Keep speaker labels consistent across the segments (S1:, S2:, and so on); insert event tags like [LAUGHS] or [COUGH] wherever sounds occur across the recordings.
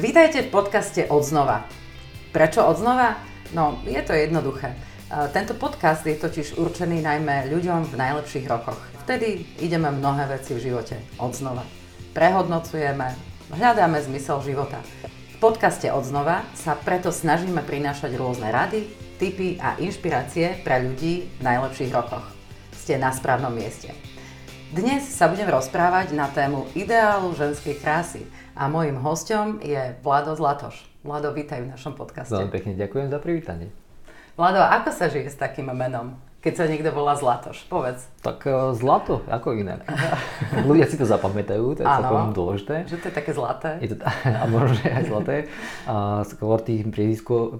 S1: Vítajte v podcaste Odznova. Prečo odznova? No, je to jednoduché. Tento podcast je totiž určený najmä ľuďom v najlepších rokoch. Vtedy ideme mnohé veci v živote odznova. Prehodnocujeme, hľadáme zmysel života. V podcaste Odznova sa preto snažíme prinášať rôzne rady, tipy a inšpirácie pre ľudí v najlepších rokoch. Ste na správnom mieste. Dnes sa budem rozprávať na tému ideálu ženskej krásy a mojim hostom je Vlado Zlatoš. Vlado, vítaj v našom podcaste.
S2: Veľmi pekne ďakujem za privítanie.
S1: Vlado, ako sa žije s takým menom? Keď sa niekto volá Zlatoš, povedz.
S2: Tak uh, zlato, ako inak. [LAUGHS] Ľudia si to zapamätajú, to je celkom dôležité.
S1: Že to je také zlaté.
S2: Je to, [LAUGHS] a možno, že aj zlaté. A skôr tých priezvisko,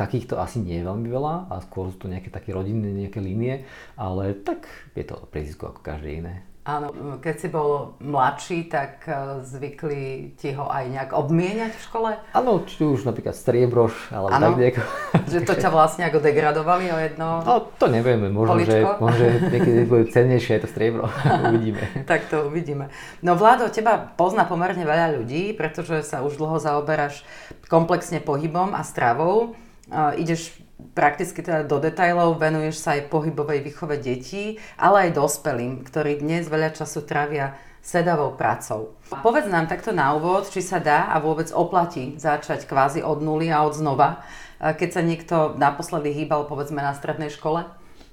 S2: takýchto asi nie je veľmi veľa a skôr sú to nejaké také rodinné nejaké línie, ale tak je to priezvisko ako každé iné.
S1: Áno, keď si bol mladší, tak e, zvykli ti ho aj nejak obmieniať v škole?
S2: Áno, či už napríklad striebroš, alebo ano, tak nejako. [LAUGHS]
S1: Že to ťa vlastne ako degradovali o jedno
S2: No, to nevieme, možno, že, možno, že niekedy bude cennejšie to striebro. [LAUGHS] uvidíme. [LAUGHS]
S1: tak to uvidíme. No Vládo, teba pozná pomerne veľa ľudí, pretože sa už dlho zaoberáš komplexne pohybom a stravou. Uh, ideš prakticky teda do detajlov, venuješ sa aj pohybovej výchove detí, ale aj dospelým, ktorí dnes veľa času trávia sedavou prácou. Povedz nám takto na úvod, či sa dá a vôbec oplatí začať kvázi od nuly a od znova, keď sa niekto naposledy hýbal povedzme na strednej škole?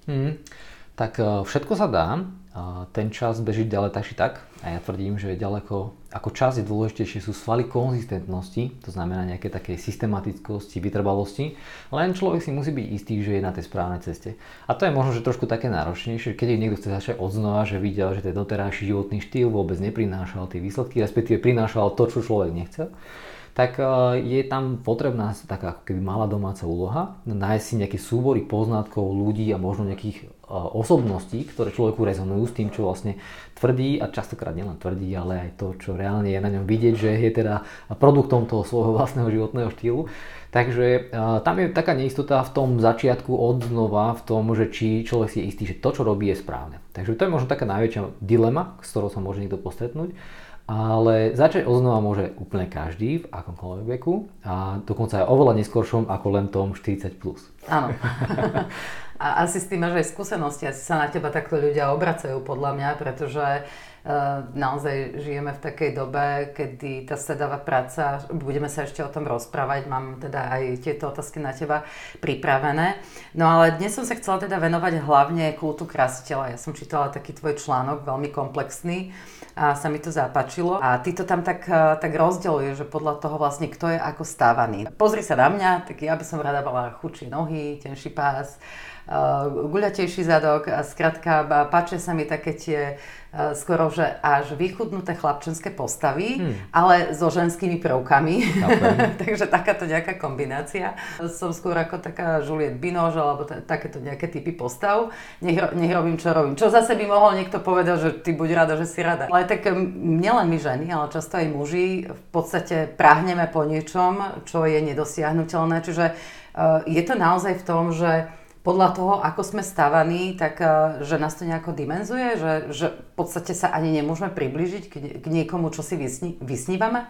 S2: Hmm. Tak e, všetko sa dá, ten čas beží ďalej tak či tak. A ja tvrdím, že ďaleko ako čas je dôležitejšie sú svaly konzistentnosti, to znamená nejaké také systematickosti, vytrvalosti, len človek si musí byť istý, že je na tej správnej ceste. A to je možno, že trošku také náročnejšie, keď niekto chce začať odznova, že videl, že ten doterajší životný štýl vôbec neprinášal tie výsledky, respektíve prinášal to, čo človek nechcel tak e, je tam potrebná taká keby malá domáca úloha, nájsť si nejaké súbory poznatkov ľudí a možno nejakých osobností, ktoré človeku rezonujú s tým, čo vlastne tvrdí a častokrát nielen tvrdí, ale aj to, čo reálne je na ňom vidieť, že je teda produktom toho svojho vlastného životného štýlu. Takže uh, tam je taká neistota v tom začiatku od znova, v tom, že či človek si je istý, že to, čo robí, je správne. Takže to je možno taká najväčšia dilema, s ktorou sa môže niekto postretnúť. Ale začať oznova môže úplne každý v akomkoľvek veku a dokonca aj oveľa neskôršom ako len tom 40+. Plus.
S1: Áno. [LAUGHS] A asi s tým máš aj skúsenosti, asi sa na teba takto ľudia obracajú podľa mňa, pretože uh, naozaj žijeme v takej dobe, kedy tá sedavá práca, budeme sa ešte o tom rozprávať, mám teda aj tieto otázky na teba pripravené. No ale dnes som sa chcela teda venovať hlavne kultu krasiteľa. Ja som čítala taký tvoj článok, veľmi komplexný a sa mi to zapáčilo. A ty to tam tak, e, tak rozdeľuje, že podľa toho vlastne kto je ako stávaný. Pozri sa na mňa, tak ja by som rada mala chudší nohy, tenší pás, guľatejší zadok a skrátka páčia sa mi také tie uh, skoro, že až vychudnuté chlapčenské postavy, hmm. ale so ženskými prvkami. [LAUGHS] Takže takáto nejaká kombinácia. Som skôr ako taká Juliette Binoche alebo t- takéto nejaké typy postav. Nech, nech robím, čo robím. Čo zase by mohol niekto povedať, že ty buď rada, že si rada. Ale tak nielen my ženy, ale často aj muži v podstate prahneme po niečom, čo je nedosiahnutelné. Čiže je to naozaj v tom, že podľa toho, ako sme stavaní, tak eh, že nás to nejako dimenzuje, že, že v podstate sa ani nemôžeme približiť k, k niekomu, čo si vysní, vysnívame?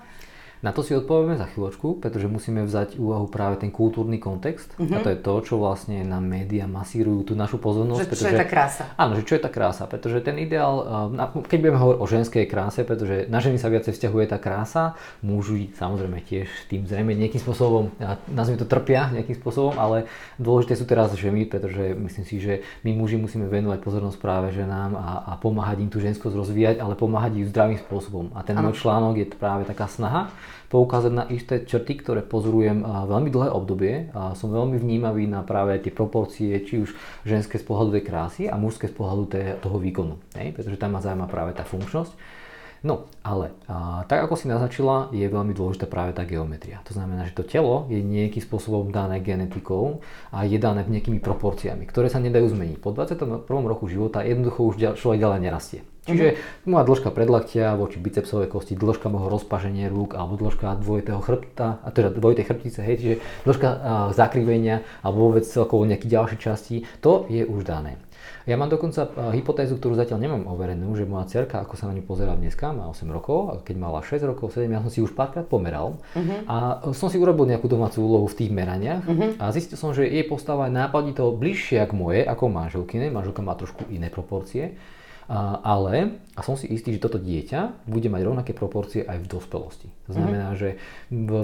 S2: Na to si odpovieme za chvíľočku, pretože musíme vzať úvahu práve ten kultúrny kontext uh-huh. a to je to, čo vlastne nám médiá masírujú tú našu pozornosť.
S1: Že pretože, čo je tá krása.
S2: Áno, že čo je tá krása, pretože ten ideál, eh, keď budeme hovoriť o ženskej kráse, pretože na ženy sa viacej vzťahuje tá krása, muži samozrejme tiež tým zrejme nejakým spôsobom, nazvime to trpia nejakým spôsobom, ale dôležité sú teraz ženy, pretože myslím si, že my muži musíme venovať pozornosť práve ženám a, a pomáhať im tú ženskosť rozvíjať, ale pomáhať im zdravým spôsobom. A ten ano. môj článok je práve taká snaha poukázať na isté črty, ktoré pozorujem veľmi dlhé obdobie a som veľmi vnímavý na práve tie proporcie, či už ženské z pohľadu tej krásy a mužské z pohľadu toho výkonu. Hej? Pretože tam ma zaujíma práve tá funkčnosť. No, ale a, tak ako si naznačila, je veľmi dôležitá práve tá geometria. To znamená, že to telo je nejakým spôsobom dané genetikou a je dané nejakými proporciami, ktoré sa nedajú zmeniť. Po 21. roku života jednoducho už človek ďalej nerastie. Čiže moja dĺžka predlaktia voči bicepsovej kosti, dĺžka môjho rozpaženia rúk alebo dĺžka dvojitého chrbta, a teda dvojitej chrbtice, hej, čiže dĺžka uh, zakrivenia alebo vôbec celkovo nejakých ďalších častí, to je už dané. Ja mám dokonca hypotézu, ktorú zatiaľ nemám overenú, že moja cerka, ako sa na ňu pozerá dneska, má 8 rokov, a keď mala 6 rokov, 7, ja som si už párkrát pomeral uh-huh. a som si urobil nejakú domácu úlohu v tých meraniach uh-huh. a zistil som, že jej postava je nápadito bližšie ako moje, ako manželkine. Manželka má trošku iné proporcie ale, a som si istý, že toto dieťa bude mať rovnaké proporcie aj v dospelosti. To mhm. znamená, mm-hmm. že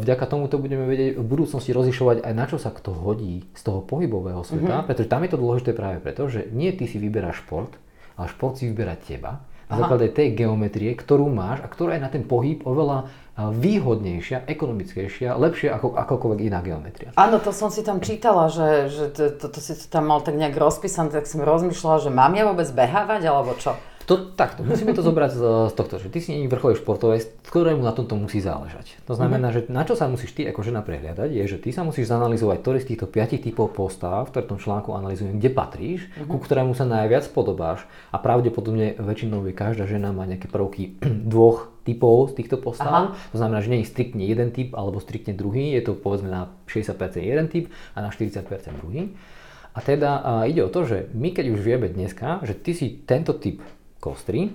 S2: vďaka to budeme vedieť v budúcnosti rozlišovať aj na čo sa kto hodí z toho pohybového sveta, mm-hmm. pretože tam je to dôležité práve preto, že nie ty si vyberáš šport, ale šport si vyberá teba na základe tej geometrie, ktorú máš a ktorá je na ten pohyb oveľa výhodnejšia, ekonomickejšia, lepšia ako akokoľvek iná geometria.
S1: Áno, to som si tam čítala, že, že to, to, to si to tam mal tak nejak rozpísané, tak som rozmýšľala, že mám ja vôbec behávať, alebo čo?
S2: To, takto, musíme to zobrať z, z tohto, že ty si nie vrcholný športovec, ktorému na tomto musí záležať. To znamená, mm-hmm. že na čo sa musíš ty ako žena prehliadať, je, že ty sa musíš zanalizovať, ktorý z týchto piatich typov postav, v tom článku analizujem, kde patríš, mm-hmm. ku ktorému sa najviac podobáš a pravdepodobne väčšinou je každá žena má nejaké prvky [CLEARS THROAT] dvoch typov z týchto postav. Aha. To znamená, že nie je striktne jeden typ alebo striktne druhý, je to povedzme na 60% jeden typ a na 40% druhý. A teda a ide o to, že my keď už vieme dneska, že ty si tento typ kostry,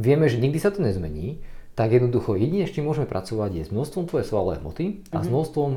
S2: vieme, že nikdy sa to nezmení, tak jednoducho jedine, s čím môžeme pracovať, je s množstvom tvojej svalové hmoty a s mhm. množstvom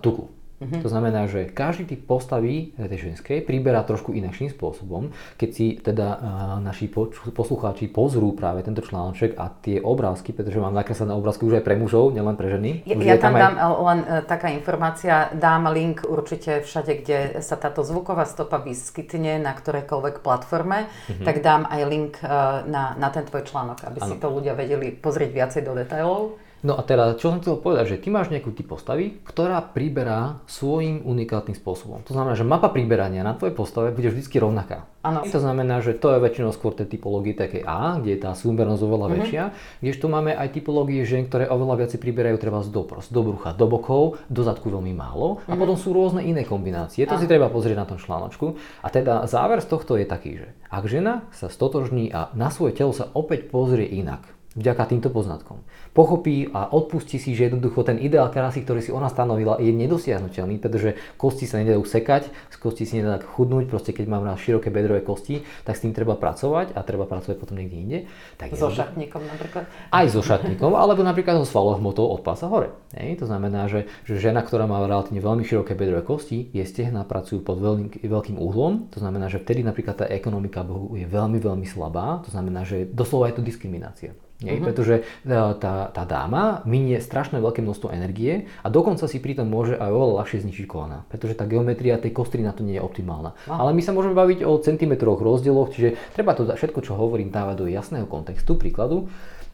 S2: tuku. Uh-huh. To znamená, že každý typ postavy tej ženskej priberá trošku inakším spôsobom. Keď si teda uh, naši poslucháči pozrú práve tento článok a tie obrázky, pretože mám nakreslené obrázky už aj pre mužov, nielen pre ženy.
S1: Ja, ja tam, tam aj... dám len uh, taká informácia, dám link určite všade, kde sa táto zvuková stopa vyskytne na ktorejkoľvek platforme, uh-huh. tak dám aj link uh, na, na ten tvoj článok, aby ano. si to ľudia vedeli pozrieť viacej do detailov.
S2: No a teda, čo som chcel povedať, že ty máš nejakú typ postavy, ktorá priberá svojím unikátnym spôsobom. To znamená, že mapa priberania na tvojej postave bude vždy rovnaká.
S1: Ano.
S2: To znamená, že to je väčšinou skôr tej typológie také A, kde je tá súmernosť oveľa mm-hmm. väčšia, kdežto máme aj typológie žien, ktoré oveľa viac priberajú treba z dopros, do brucha, do bokov, do zadku veľmi málo mm-hmm. a mhm. potom sú rôzne iné kombinácie. To ano. si treba pozrieť na tom článočku. A teda záver z tohto je taký, že ak žena sa stotožní a na svoje telo sa opäť pozrie inak, vďaka týmto poznatkom. Pochopí a odpustí si, že jednoducho ten ideál krásy, ktorý si ona stanovila, je nedosiahnutelný, pretože kosti sa nedajú sekať, z kosti si nedá chudnúť, proste keď mám na široké bedrové kosti, tak s tým treba pracovať a treba pracovať potom niekde inde.
S1: Tak so šatníkom napríklad?
S2: Aj so šatníkom, alebo napríklad so svalovou hmotou od pása hore. Hej, to znamená, že, že žena, ktorá má relatívne veľmi široké bedrové kosti, je stehna pracujú pod veľkým, veľkým uhlom, to znamená, že vtedy napríklad tá ekonomika Bohu je veľmi, veľmi slabá, to znamená, že doslova je to diskriminácia. Nie? Uh-huh. Pretože e, tá, tá dáma minie strašné veľké množstvo energie a dokonca si pritom môže aj oveľa ľahšie zničiť kolena. Pretože tá geometria tej kostry na to nie je optimálna. Uh-huh. Ale my sa môžeme baviť o centimetroch rozdieloch, čiže treba to všetko, čo hovorím, dávať do jasného kontextu, príkladu.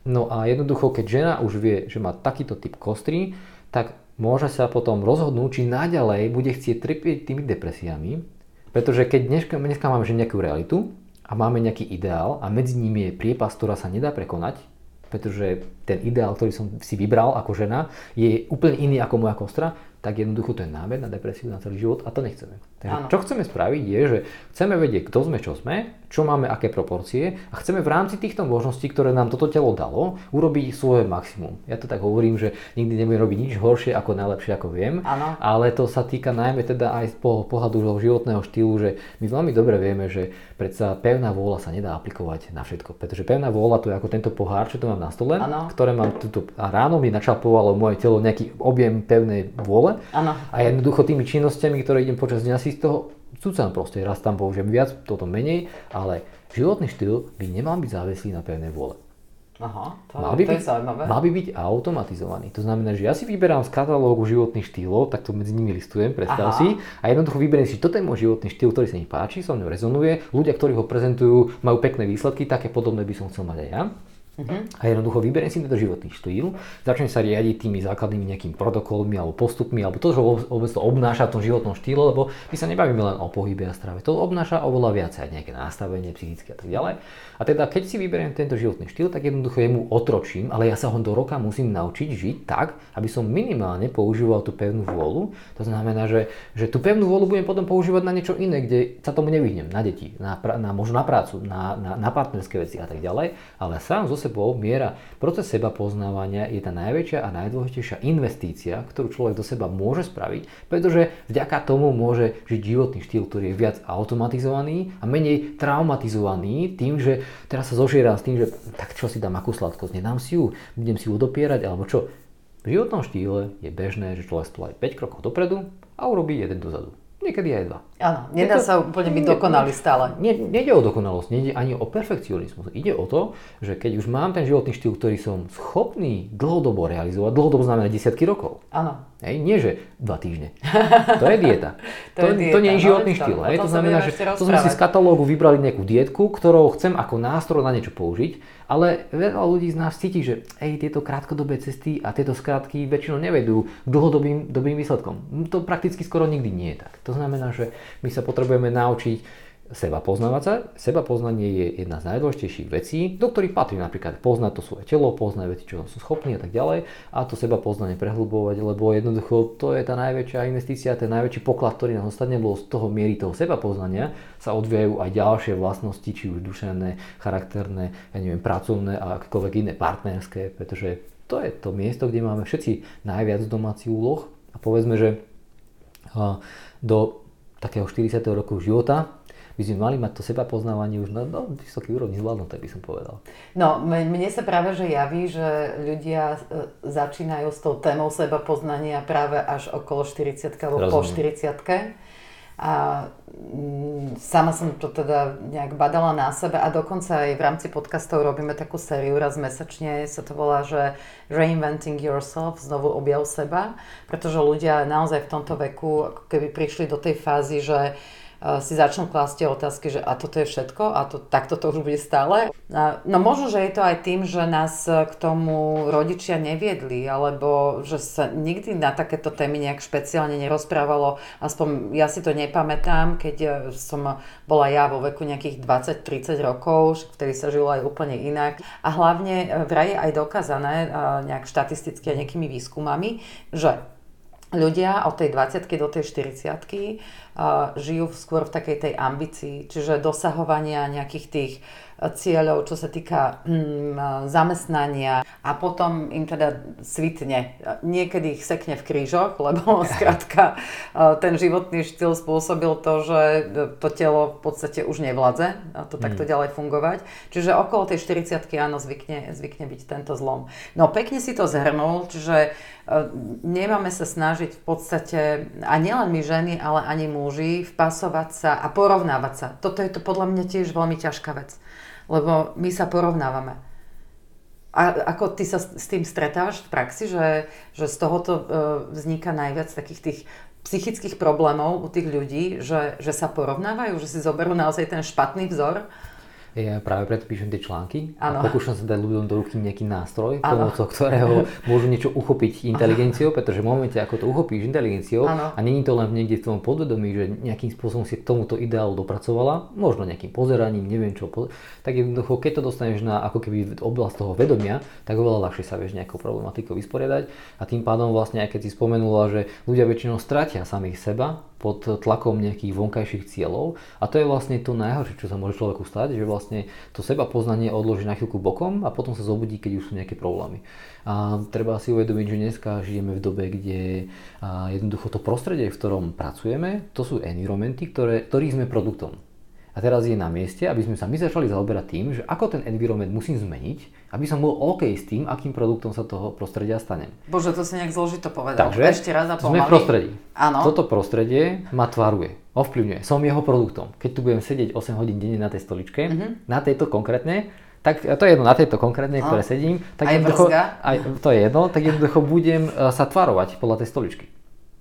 S2: No a jednoducho, keď žena už vie, že má takýto typ kostry, tak môže sa potom rozhodnúť, či naďalej bude chcieť trpieť tými depresiami, pretože keď dneska, dneska máme že nejakú realitu a máme nejaký ideál a medzi nimi je priepas, ktorá sa nedá prekonať, pretože ten ideál, ktorý som si vybral ako žena, je úplne iný ako moja kostra, tak jednoducho to je nábed na depresiu na celý život a to nechceme. Takže ano. čo chceme spraviť je, že chceme vedieť, kto sme, čo sme, čo máme, aké proporcie a chceme v rámci týchto možností, ktoré nám toto telo dalo, urobiť svoje maximum. Ja to tak hovorím, že nikdy nebudem robiť nič horšie ako najlepšie, ako viem,
S1: ano.
S2: ale to sa týka najmä teda aj z pohľadu životného štýlu, že my veľmi dobre vieme, že predsa pevná vôľa sa nedá aplikovať na všetko, pretože pevná vôľa to je ako tento pohár, čo tu mám na stole, ano. ktoré mám tuto, a ráno mi načapovalo moje telo nejaký objem pevnej vôle.
S1: Ano.
S2: A jednoducho tými činnosťami, ktoré idem počas dňa si z toho cúcam proste. Raz tam použijem viac, toto menej, ale životný štýl by nemal byť závislý na pevnej vôle.
S1: Aha, to, mal by to byť, je zaujímavé.
S2: Mal by byť automatizovaný. To znamená, že ja si vyberám z katalógu životných štýlov, tak to medzi nimi listujem, predstav Aha. si, a jednoducho vyberiem si, toto je môj životný štýl, ktorý sa mi páči, so mnou rezonuje, ľudia, ktorí ho prezentujú, majú pekné výsledky, také podobné by som chcel mať aj ja. Uh-huh. A jednoducho vyberiem si tento životný štýl, začnem sa riadiť tými základnými nejakými protokolmi alebo postupmi, alebo to, čo vôbec to obnáša v tom životnom štýle, lebo my sa nebavíme len o pohybe a strave. To obnáša oveľa viac aj nejaké nastavenie psychické a tak ďalej. A teda keď si vyberiem tento životný štýl, tak jednoducho jemu otročím, ale ja sa ho do roka musím naučiť žiť tak, aby som minimálne používal tú pevnú vôľu. To znamená, že, že tú pevnú vôľu budem potom používať na niečo iné, kde sa tomu nevyhnem, na deti, na, na možno na prácu, na, na, na partnerské veci a tak ďalej, ale sám zo sebou miera, proces seba poznávania je tá najväčšia a najdôležitejšia investícia, ktorú človek do seba môže spraviť, pretože vďaka tomu môže žiť životný štýl, ktorý je viac automatizovaný a menej traumatizovaný tým, že teraz sa zožieram s tým, že tak čo si dám akú sladkosť, nedám si ju, budem si ju dopierať alebo čo. V životnom štýle je bežné, že človek stojí 5 krokov dopredu a urobí jeden dozadu. Niekedy aj dva.
S1: Áno, nedá to, sa úplne byť dokonalý stále.
S2: Nie, nejde o dokonalosť, nejde ani o perfekcionizmus. Ide o to, že keď už mám ten životný štýl, ktorý som schopný dlhodobo realizovať, dlhodobo znamená desiatky rokov.
S1: Áno.
S2: Hej, nie, že dva týždne. To je dieta. to, [LAUGHS] to, je dieta, to nie je no, životný no, štýl. Hej, to znamená, že to sme si z katalógu vybrali nejakú dietku, ktorou chcem ako nástroj na niečo použiť, ale veľa ľudí z nás cíti, že ej, tieto krátkodobé cesty a tieto skratky väčšinou nevedú k dlhodobým dobrým výsledkom. To prakticky skoro nikdy nie je tak. To znamená, že my sa potrebujeme naučiť seba poznávať sa. Seba poznanie je jedna z najdôležitejších vecí, do ktorých patrí napríklad poznať to svoje telo, poznať veci, čo sú schopní a tak ďalej a to seba poznanie prehlbovať, lebo jednoducho to je tá najväčšia investícia, ten najväčší poklad, ktorý nás ostane, lebo z toho miery toho seba poznania sa odvíjajú aj ďalšie vlastnosti, či už duševné, charakterné, ja neviem, pracovné a akékoľvek iné partnerské, pretože to je to miesto, kde máme všetci najviac domáci úloh a povedzme, že do takého 40. roku života by sme mali mať to seba poznávanie už na no, vysoký úrovni zvládnuté, by som povedal.
S1: No, mne sa práve že javí, že ľudia e, začínajú s tou témou seba poznania práve až okolo 40 alebo po 40 a mm, sama som to teda nejak badala na sebe a dokonca aj v rámci podcastov robíme takú sériu raz mesačne, sa to volá, že Reinventing Yourself, znovu objav seba, pretože ľudia naozaj v tomto veku ako keby prišli do tej fázy, že Eh, si začnú klásť otázky, že a toto je všetko a to, takto to už bude stále. No možno, že je to aj tým, že nás k tomu rodičia neviedli, alebo že sa nikdy na takéto témy nejak špeciálne nerozprávalo. Aspoň ja si to nepamätám, keď eh, som bola ja vo veku nejakých 20-30 rokov, vtedy sa žilo aj úplne inak. A hlavne eh, vraj je aj dokázané nejak štatisticky a nejakými výskumami, že ľudia od tej 20 do tej 40 uh, žijú skôr v takej tej ambícii, čiže dosahovania nejakých tých cieľov, čo sa týka mm, zamestnania a potom im teda svitne. Niekedy ich sekne v krížoch, lebo [LAUGHS] skrátka ten životný štýl spôsobil to, že to telo v podstate už nevládze to takto mm. ďalej fungovať. Čiže okolo tej 40 áno, zvykne, zvykne byť tento zlom. No pekne si to zhrnul, čiže nemáme sa snažiť v podstate, a nielen my ženy, ale ani muži, vpasovať sa a porovnávať sa. Toto je to podľa mňa tiež veľmi ťažká vec lebo my sa porovnávame. A ako ty sa s tým stretávaš v praxi, že, že z tohoto e, vzniká najviac takých tých psychických problémov u tých ľudí, že, že sa porovnávajú, že si zoberú naozaj ten špatný vzor
S2: ja práve preto píšem tie články ano. a pokúšam sa dať ľuďom do ruky nejaký nástroj, ano. pomocou ktorého môžu niečo uchopiť inteligenciou, pretože v momente, ako to uchopíš inteligenciou ano. a není to len niekde v tom podvedomí, že nejakým spôsobom si k tomuto ideálu dopracovala, možno nejakým pozeraním, neviem čo, tak jednoducho, keď to dostaneš na ako keby oblasť toho vedomia, tak oveľa ľahšie sa vieš nejakou problematikou vysporiadať a tým pádom vlastne, aj keď si spomenula, že ľudia väčšinou stratia samých seba, pod tlakom nejakých vonkajších cieľov a to je vlastne to najhoršie, čo sa môže človeku stať, že vlastne to seba poznanie odloží na chvíľku bokom a potom sa zobudí, keď už sú nejaké problémy. A treba si uvedomiť, že dneska žijeme v dobe, kde jednoducho to prostredie, v ktorom pracujeme, to sú environmenty, ktoré, ktorých sme produktom. A teraz je na mieste, aby sme sa my začali zaoberať tým, že ako ten environment musím zmeniť, aby som bol OK s tým, akým produktom sa toho prostredia stanem.
S1: Bože, to si nejak zložito povedal.
S2: Takže Ešte raz a sme v prostredí. Áno. Toto prostredie ma tvaruje, ovplyvňuje. Som jeho produktom. Keď tu budem sedieť 8 hodín denne na tej stoličke, mm-hmm. na tejto konkrétne, tak to je jedno na tejto konkrétnej, ktoré sedím, tak
S1: aj
S2: jednoducho, aj, to je jedno, tak jednoducho budem eh, sa tvarovať podľa tej stoličky.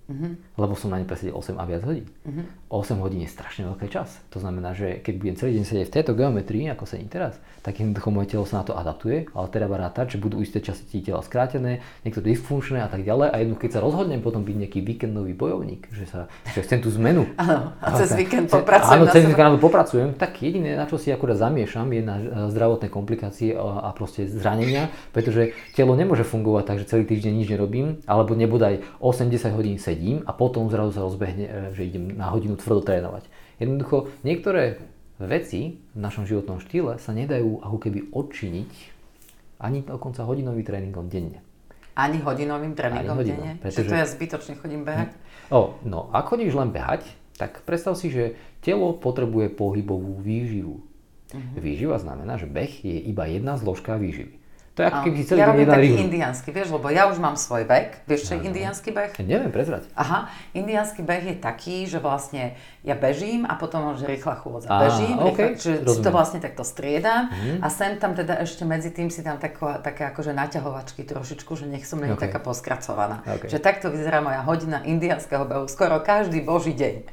S2: Uh-huh. Lebo som na ne presedel 8 a viac hodín. Mhm. 8 hodín je strašne veľký čas. To znamená, že keď budem celý deň sedieť v tejto geometrii, ako sedím teraz, tak jednoducho moje telo sa na to adaptuje, ale treba rátať, že budú isté časti tela skrátené, niektoré dysfunkčné a tak ďalej. A jednoducho, keď sa rozhodnem potom byť nejaký víkendový bojovník, že, sa, že chcem tú zmenu. [LAUGHS]
S1: Áno, a cez víkend popracujem.
S2: Áno, cez víkend popracujem, tak jediné, na čo si akurát zamiešam, je na e, zdravotné komplikácie a, a proste zranenia, pretože telo nemôže fungovať tak, že celý týždeň nič nerobím, alebo nebodaj 8-10 hodín sedím a potom zrazu sa rozbehne, e, že idem na hodinu tvrdo trénovať. Jednoducho, niektoré veci v našom životnom štýle sa nedajú ako keby odčiniť Ani dokonca hodinový tréningom denne.
S1: Ani hodinovým tréningom Ani hodinom, denne? Pretože... Že to ja zbytočne chodím behať?
S2: O, no, ak chodíš len behať, tak predstav si, že telo potrebuje pohybovú výživu. Uh-huh. Výživa znamená, že beh je iba jedna zložka výživy.
S1: To je ako keby si celý ja robím taký rýžu. indiánsky, vieš, lebo ja už mám svoj beh. Vieš, čo je indiánsky beh?
S2: Ja neviem, prezrať.
S1: Aha, indiánsky beh je taký, že vlastne ja bežím a potom už rýchla chôdza. Bežím, okay, rýchla, čiže rozumiem. si to vlastne takto striedam mm. a sem tam teda ešte medzi tým si tam tako, také akože naťahovačky trošičku, že nech som není okay. taká poskracovaná. Okay. Že takto vyzerá moja hodina indiánskeho behu skoro každý boží deň.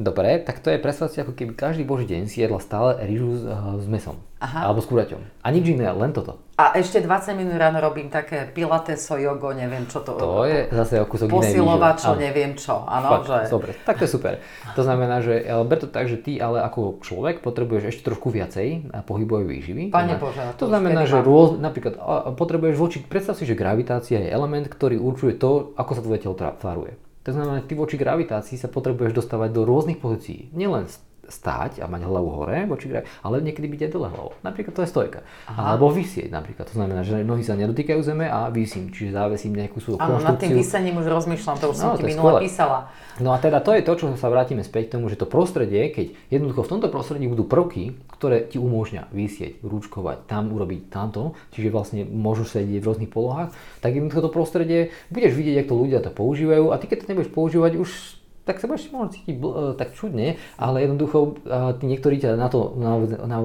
S2: Dobre, tak to je predstav si, ako keby každý boží deň si jedla stále rýžu s, s mesom. Aha. Alebo s kuraťom. A nič iné, len toto.
S1: A ešte 20 minút ráno robím také pilateso, jogo, neviem čo to.
S2: To je zase o kúsok
S1: Posilovačo, neviem čo. Áno, že...
S2: Dobre, tak to je super. To znamená, že ber to tak, že ty ale ako človek potrebuješ ešte trošku viacej pohybovej výživy.
S1: Pane Bože,
S2: to, to znamená, že rôz, napríklad potrebuješ voči, predstav si, že gravitácia je element, ktorý určuje to, ako sa tvoje telo tvaruje. To znamená, ty voči gravitácii sa potrebuješ dostávať do rôznych pozícií. Nielen stáť a mať hlavu hore, voči ale niekedy byť aj dole hlavou. Napríklad to je stojka. Aha. Alebo vysieť napríklad. To znamená, že nohy sa nedotýkajú zeme a vysím, čiže závesím nejakú svoju
S1: Áno, nad tým vysením už rozmýšľam, to už no, som ti minule písala.
S2: No a teda to je to, čo sa vrátime späť k tomu, že to prostredie, keď jednoducho v tomto prostredí budú prvky, ktoré ti umožňa vysieť, rúčkovať, tam urobiť tamto, čiže vlastne môžu sedieť v rôznych polohách, tak jednoducho to prostredie budeš vidieť, ako to ľudia to používajú a ty keď to nebudeš používať, už tak sa budeš možno cítiť bl- tak čudne, ale jednoducho tí niektorí ťa na to na, na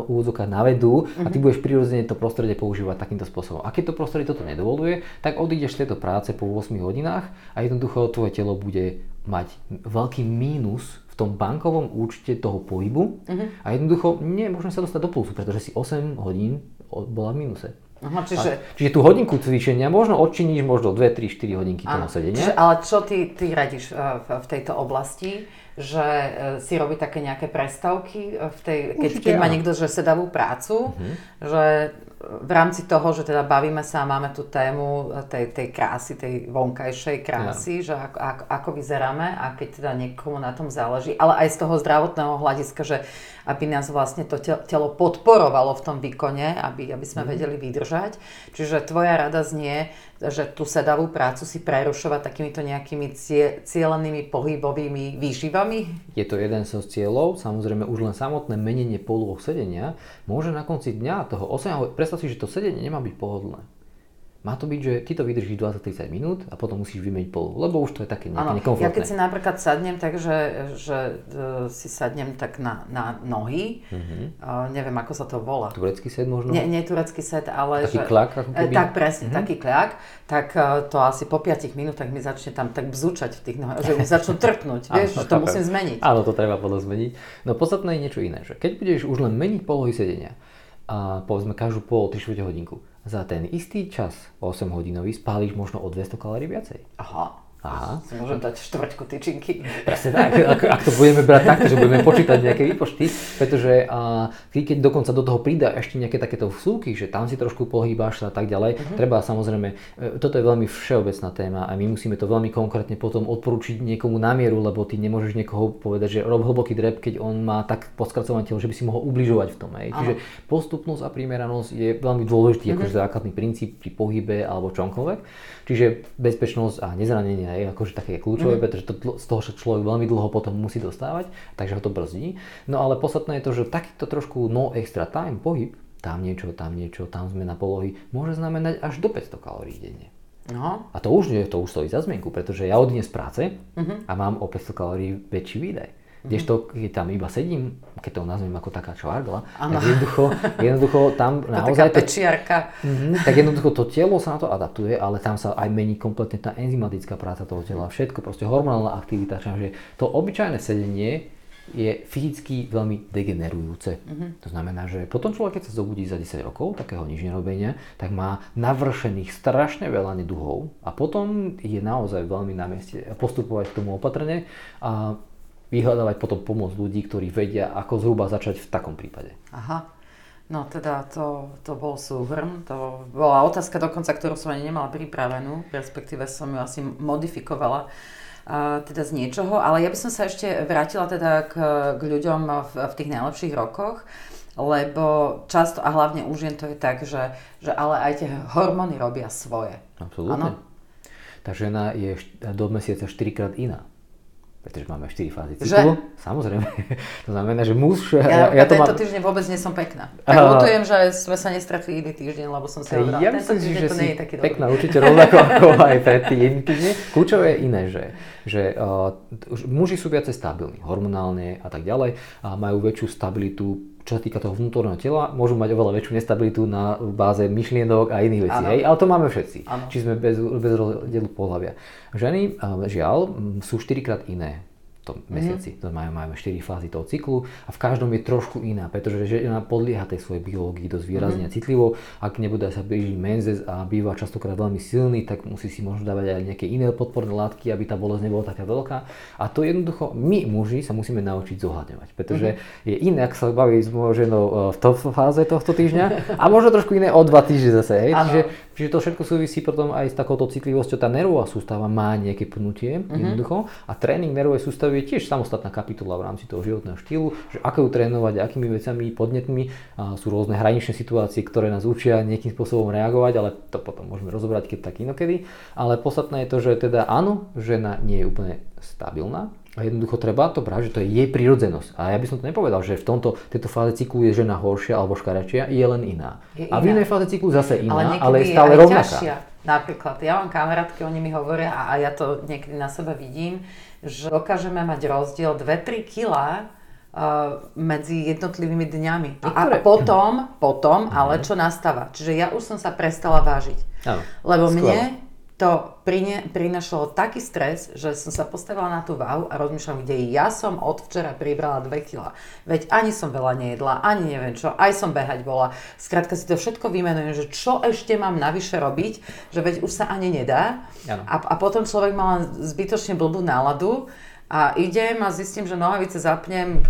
S2: navedú a ty mhm. budeš prirodzene to prostredie používať takýmto spôsobom. A keď to prostredie toto nedovoluje, tak odídeš z tejto práce po 8 hodinách a jednoducho tvoje telo bude mať veľký mínus v tom bankovom účte toho pohybu uh-huh. a jednoducho možné sa dostať do plusu, pretože si 8 hodín bola v mínuse.
S1: Aha, čiže...
S2: A, čiže tú hodinku cvičenia možno odčiníš možno 2, 3, 4 hodinky toho sedenia.
S1: Čiže, ale čo ty, ty radíš uh, v, v tejto oblasti? Že uh, si robí také nejaké prestavky, v tej, keď, keď má niekto že sedavú prácu, uh-huh. že v rámci toho, že teda bavíme sa a máme tú tému tej, tej krásy, tej vonkajšej krásy, ja. že ako, ako, ako vyzeráme a keď teda niekomu na tom záleží, ale aj z toho zdravotného hľadiska, že aby nás vlastne to telo podporovalo v tom výkone, aby, aby sme mm. vedeli vydržať. Čiže tvoja rada znie, že tú sedavú prácu si prerušovať takýmito nejakými cie, cieľenými pohybovými výživami?
S2: Je to jeden zo cieľov, samozrejme už len samotné menenie polôch sedenia môže na konci dňa toho 8 predstav si, že to sedenie nemá byť pohodlné. Má to byť, že ty to vydržíš 20-30 minút a potom musíš vymeniť polu, lebo už to je také nejaké nekomfortné.
S1: Ja keď si napríklad sadnem tak, že, že uh, si sadnem tak na, na nohy, uh-huh. uh, neviem ako sa to volá.
S2: Turecký set možno?
S1: Nie, nie turecký set, ale...
S2: Taký že, klak? Ako
S1: keby? Tak presne, uh-huh. taký kľak. Tak uh, to asi po 5 minútach mi začne tam tak bzučať v tých nohách, že mi začnú trpnúť, [LAUGHS] vieš, že to musím zmeniť.
S2: Áno, to treba podľa zmeniť. No podstatné je niečo iné, že keď budeš už len meniť polohy sedenia, a povedzme každú pol, 3 hodinku, za ten istý čas 8 hodinový spáliš možno o 200 kalórií viacej.
S1: Aha. Aha. Si môžem dať štvrťku tyčinky.
S2: Presne tak, ak, ak to budeme brať takto, že budeme počítať nejaké výpočty, pretože a, keď dokonca do toho pridá ešte nejaké takéto vsúky, že tam si trošku pohýbaš a tak ďalej, uh-huh. treba samozrejme, e, toto je veľmi všeobecná téma a my musíme to veľmi konkrétne potom odporúčiť niekomu na mieru, lebo ty nemôžeš niekoho povedať, že rob hlboký drep, keď on má tak poskracované telo, že by si mohol ubližovať v tom. Hej. Čiže postupnosť a primeranosť je veľmi dôležitý, uh-huh. akože základný princíp pri pohybe alebo čomkoľvek. Čiže bezpečnosť a nezranenie je akože také kľúčové, mm. pretože to, z toho človek veľmi dlho potom musí dostávať, takže ho to brzdí. No ale podstatné je to, že takýto trošku no extra time pohyb, tam niečo, tam niečo, tam sme na polohy, môže znamenať až do 500 kalórií denne. No. A to už to už stojí za zmienku, pretože ja z práce uh-huh. a mám o 500 kalórií väčší výdaj. Kdežto, keď tam iba sedím, keď to nazvem ako taká čvárgla, tak jednoducho, [LAUGHS] jednoducho tam naozaj...
S1: Taká pečiarka.
S2: Mm, tak jednoducho to telo sa na to adaptuje, ale tam sa aj mení kompletne tá enzymatická práca toho tela. Všetko, proste hormonálna aktivita. Čiže to obyčajné sedenie je fyzicky veľmi degenerujúce. Mm-hmm. To znamená, že potom človek, keď sa zobudí za 10 rokov takého nič nerobenia, tak má navršených strašne veľa neduhov a potom je naozaj veľmi na mieste postupovať k tomu opatrne a vyhľadávať potom pomoc ľudí, ktorí vedia, ako zhruba začať v takom prípade.
S1: Aha. No teda to, to bol súhrn, to bola otázka dokonca, ktorú som ani nemala pripravenú, respektíve som ju asi modifikovala teda z niečoho, ale ja by som sa ešte vrátila teda k, k ľuďom v, v tých najlepších rokoch lebo často, a hlavne u žien to je tak, že, že ale aj tie hormóny robia svoje.
S2: Absolútne. Ano? Tá žena je do mesiaca 4 krát iná pretože máme 4 fázy cyklu. Že? Samozrejme. [LAUGHS] to znamená, že muž...
S1: Ja, ja, ja to tento mám... týždeň vôbec nie som pekná. Tak uh, lutujem, že sme sa nestretli iný týždeň, lebo som si hovorila,
S2: ja myslím, že nie je taký dobrý. pekná určite rovnako [LAUGHS] ako aj predtým iný týždeň. Kľúčové je iné, že, že uh, muži sú viacej stabilní, hormonálne a tak ďalej a majú väčšiu stabilitu čo sa týka toho vnútorného tela, môžu mať oveľa väčšiu nestabilitu na báze myšlienok a iných vecí. Hej? Ale to máme všetci. Ano. Či sme bez, bez rozdielu pohľavia. Ženy, žiaľ, sú 4 krát iné tom mesiaci. Mm-hmm. To máme, máme 4 fázy toho cyklu a v každom je trošku iná, pretože žena podlieha tej svojej biológii dosť výrazne mm-hmm. a citlivo. Ak nebude sa bežiť menzes a býva častokrát veľmi silný, tak musí si možno dávať aj nejaké iné podporné látky, aby tá bolesť nebola taká veľká. A to jednoducho my muži sa musíme naučiť zohľadňovať, pretože mm-hmm. je iné, ak sa baví s mojou ženou e, v top fáze tohto týždňa a možno trošku iné o dva týždne zase. Hej? Čiže, čiže to všetko súvisí potom aj s takouto citlivosťou. Tá nervová sústava má nejaké pnutie mm-hmm. jednoducho a tréning nervovej sústavy je tiež samostatná kapitola v rámci toho životného štýlu, že ako ju trénovať, akými vecami, podnetmi. A sú rôzne hraničné situácie, ktoré nás učia nejakým spôsobom reagovať, ale to potom môžeme rozobrať keď tak inokedy. Ale podstatné je to, že teda áno, žena nie je úplne stabilná, a jednoducho treba to brať, že to je jej prírodzenosť. A ja by som to nepovedal, že v tomto, tejto fáze cyklu je žena horšia alebo škaračia, je len iná. Je iná. A v inej fáze cyklu zase iná, ale, ale je stále rovnaká. Ťažšia.
S1: Napríklad, ja mám kamarátky, oni mi hovoria a ja to niekedy na sebe vidím, že dokážeme mať rozdiel 2-3 kg medzi jednotlivými dňami. A, a potom, potom, ale čo nastáva? Čiže ja už som sa prestala vážiť. Áno. Lebo Skvelé. mne to prinašalo taký stres, že som sa postavila na tú váhu a rozmýšľam, kde ja som od včera pribrala 2 kg. Veď ani som veľa nejedla, ani neviem čo, aj som behať bola. Skrátka si to všetko vymenujem, že čo ešte mám navyše robiť, že veď už sa ani nedá. A, a potom človek má zbytočne blbú náladu a idem a zistím, že nohavice zapnem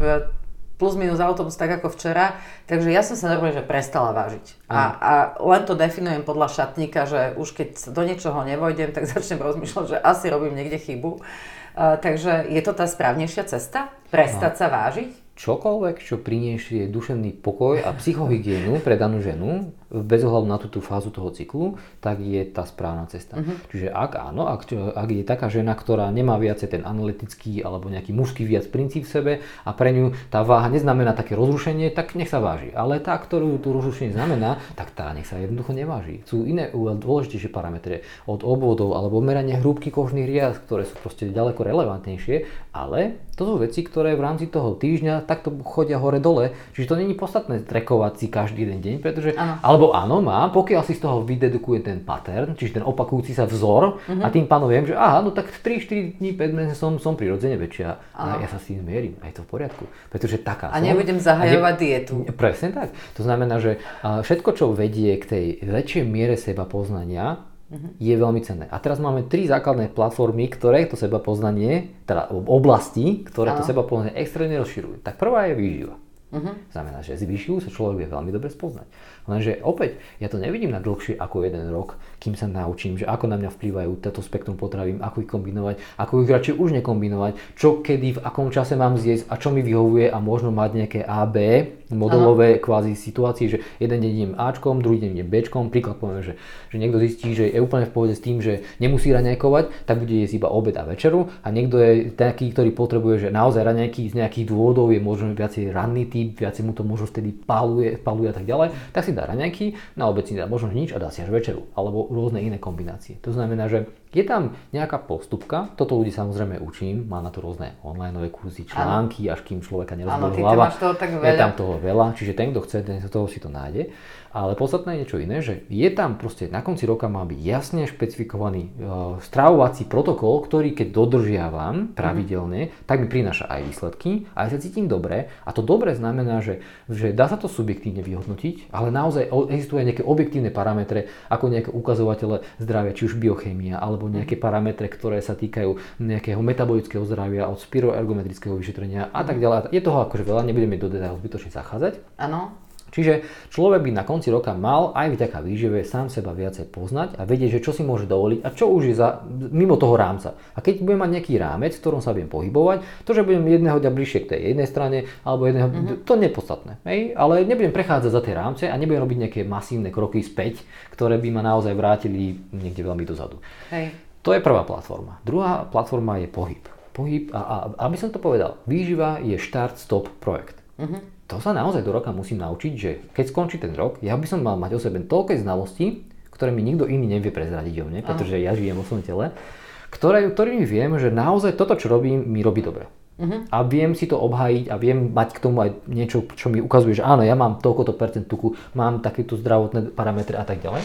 S1: plus minus autobus tak ako včera, takže ja som sa normálne, že prestala vážiť. A, a len to definujem podľa šatníka, že už keď do niečoho nevojdem, tak [LAUGHS] začnem rozmýšľať, že asi robím niekde chybu. Uh, takže je to tá správnejšia cesta? Prestať no. sa vážiť?
S2: čokoľvek, čo priniesie duševný pokoj a psychohygienu pre danú ženu, bez ohľadu na túto fázu toho cyklu, tak je tá správna cesta. Uh-huh. Čiže ak áno, ak, ak je taká žena, ktorá nemá viacej ten analytický alebo nejaký mužský viac princíp v sebe a pre ňu tá váha neznamená také rozrušenie, tak nech sa váži. Ale tá, ktorú tú rozrušenie znamená, tak tá nech sa jednoducho neváži. Sú iné dôležitejšie parametre od obvodov alebo meranie hrúbky kožných riaz, ktoré sú proste ďaleko relevantnejšie, ale to sú veci, ktoré v rámci toho týždňa takto chodia hore-dole. Čiže to není podstatné trekovať si každý jeden deň, pretože, ano. Alebo áno, má, pokiaľ si z toho vydedukuje ten pattern, čiže ten opakujúci sa vzor uh-huh. a tým pádom viem, že aha, no tak 3-4 dní, 5 mesiacov som, som prirodzene väčšia a ja sa s tým mierim, aj to v poriadku, pretože taká
S1: A nebudem zahajovať ne, dietu.
S2: Presne tak. To znamená, že všetko, čo vedie k tej väčšej miere seba poznania, je veľmi cenné. A teraz máme tri základné platformy, ktoré to seba poznanie, teda oblasti, ktoré to seba poznanie extrémne rozširujú. Tak prvá je výživa. Uh-huh. Znamená, že z výživu sa človek vie veľmi dobre spoznať. Lenže opäť, ja to nevidím na dlhšie ako jeden rok, kým sa naučím, že ako na mňa vplývajú toto spektrum potravín, ako ich kombinovať, ako ich radšej už nekombinovať, čo kedy, v akom čase mám zjesť a čo mi vyhovuje a možno mať nejaké A, B modelové Aha. kvázi situácie, že jeden deň idem Ačkom, druhý deň idem Bčkom. Príklad poviem, že, že niekto zistí, že je úplne v pohode s tým, že nemusí raňajkovať, tak bude jesť iba obed a večeru a niekto je taký, ktorý potrebuje, že naozaj raňajky z nejakých dôvodov je možno viacej ranný typ, viacej mu to možno vtedy paluje, paluje a tak ďalej, tak si dá raňajky, na obed si dá možno nič a dá si až večeru. Alebo rôzne iné kombinácie. To znamená, že je tam nejaká postupka, toto ľudí samozrejme učím, má na to rôzne online kurzy, články, ano. až kým človeka nerozbolí hlava.
S1: Toho tak veľa.
S2: Je tam toho veľa, čiže ten, kto chce, ten toho si to nájde. Ale podstatné je niečo iné, že je tam proste na konci roka má byť jasne špecifikovaný uh, stravovací protokol, ktorý keď dodržiavam pravidelne, mm. tak mi prináša aj výsledky, aj sa cítim dobre. A to dobre znamená, že, že dá sa to subjektívne vyhodnotiť, ale naozaj existuje nejaké objektívne parametre, ako nejaké ukazovatele zdravia, či už biochémia, alebo nejaké parametre, ktoré sa týkajú nejakého metabolického zdravia, od spiroergometrického vyšetrenia a tak ďalej. Je toho akože veľa, nebudeme do detailov zbytočne zachádzať.
S1: Áno.
S2: Čiže človek by na konci roka mal aj vďaka výžive sám seba viacej poznať a vedieť, že čo si môže dovoliť a čo už je za, mimo toho rámca. A keď budem mať nejaký rámec, v ktorom sa viem pohybovať, to, že budem jedného dňa bližšie k tej jednej strane alebo jedného, mm-hmm. to je podstatné. Hej? Ale nebudem prechádzať za tie rámce a nebudem robiť nejaké masívne kroky späť, ktoré by ma naozaj vrátili niekde veľmi dozadu. Hej. To je prvá platforma. Druhá platforma je pohyb. Pohyb, a, a aby som to povedal, výživa je štart-stop projekt. Mm-hmm to sa naozaj do roka musím naučiť, že keď skončí ten rok, ja by som mal mať o sebe toľko znalostí, ktoré mi nikto iný nevie prezradiť o mne, pretože ja žijem vo svojom tele, ktoré, ktorými viem, že naozaj toto, čo robím, mi robí dobre. Uh-huh. A viem si to obhájiť a viem mať k tomu aj niečo, čo mi ukazuje, že áno, ja mám toľkoto percent tuku, mám takéto zdravotné parametre a tak ďalej.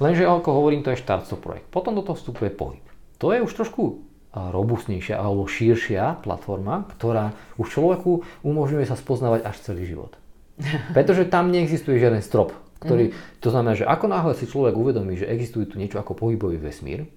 S2: Lenže ako hovorím, to je štart projekt. Potom do toho vstupuje pohyb. To je už trošku robustnejšia alebo širšia platforma, ktorá už človeku umožňuje sa spoznávať až celý život. [LAUGHS] Pretože tam neexistuje žiaden strop, ktorý, mm. to znamená, že ako náhle si človek uvedomí, že existuje tu niečo ako pohybový vesmír,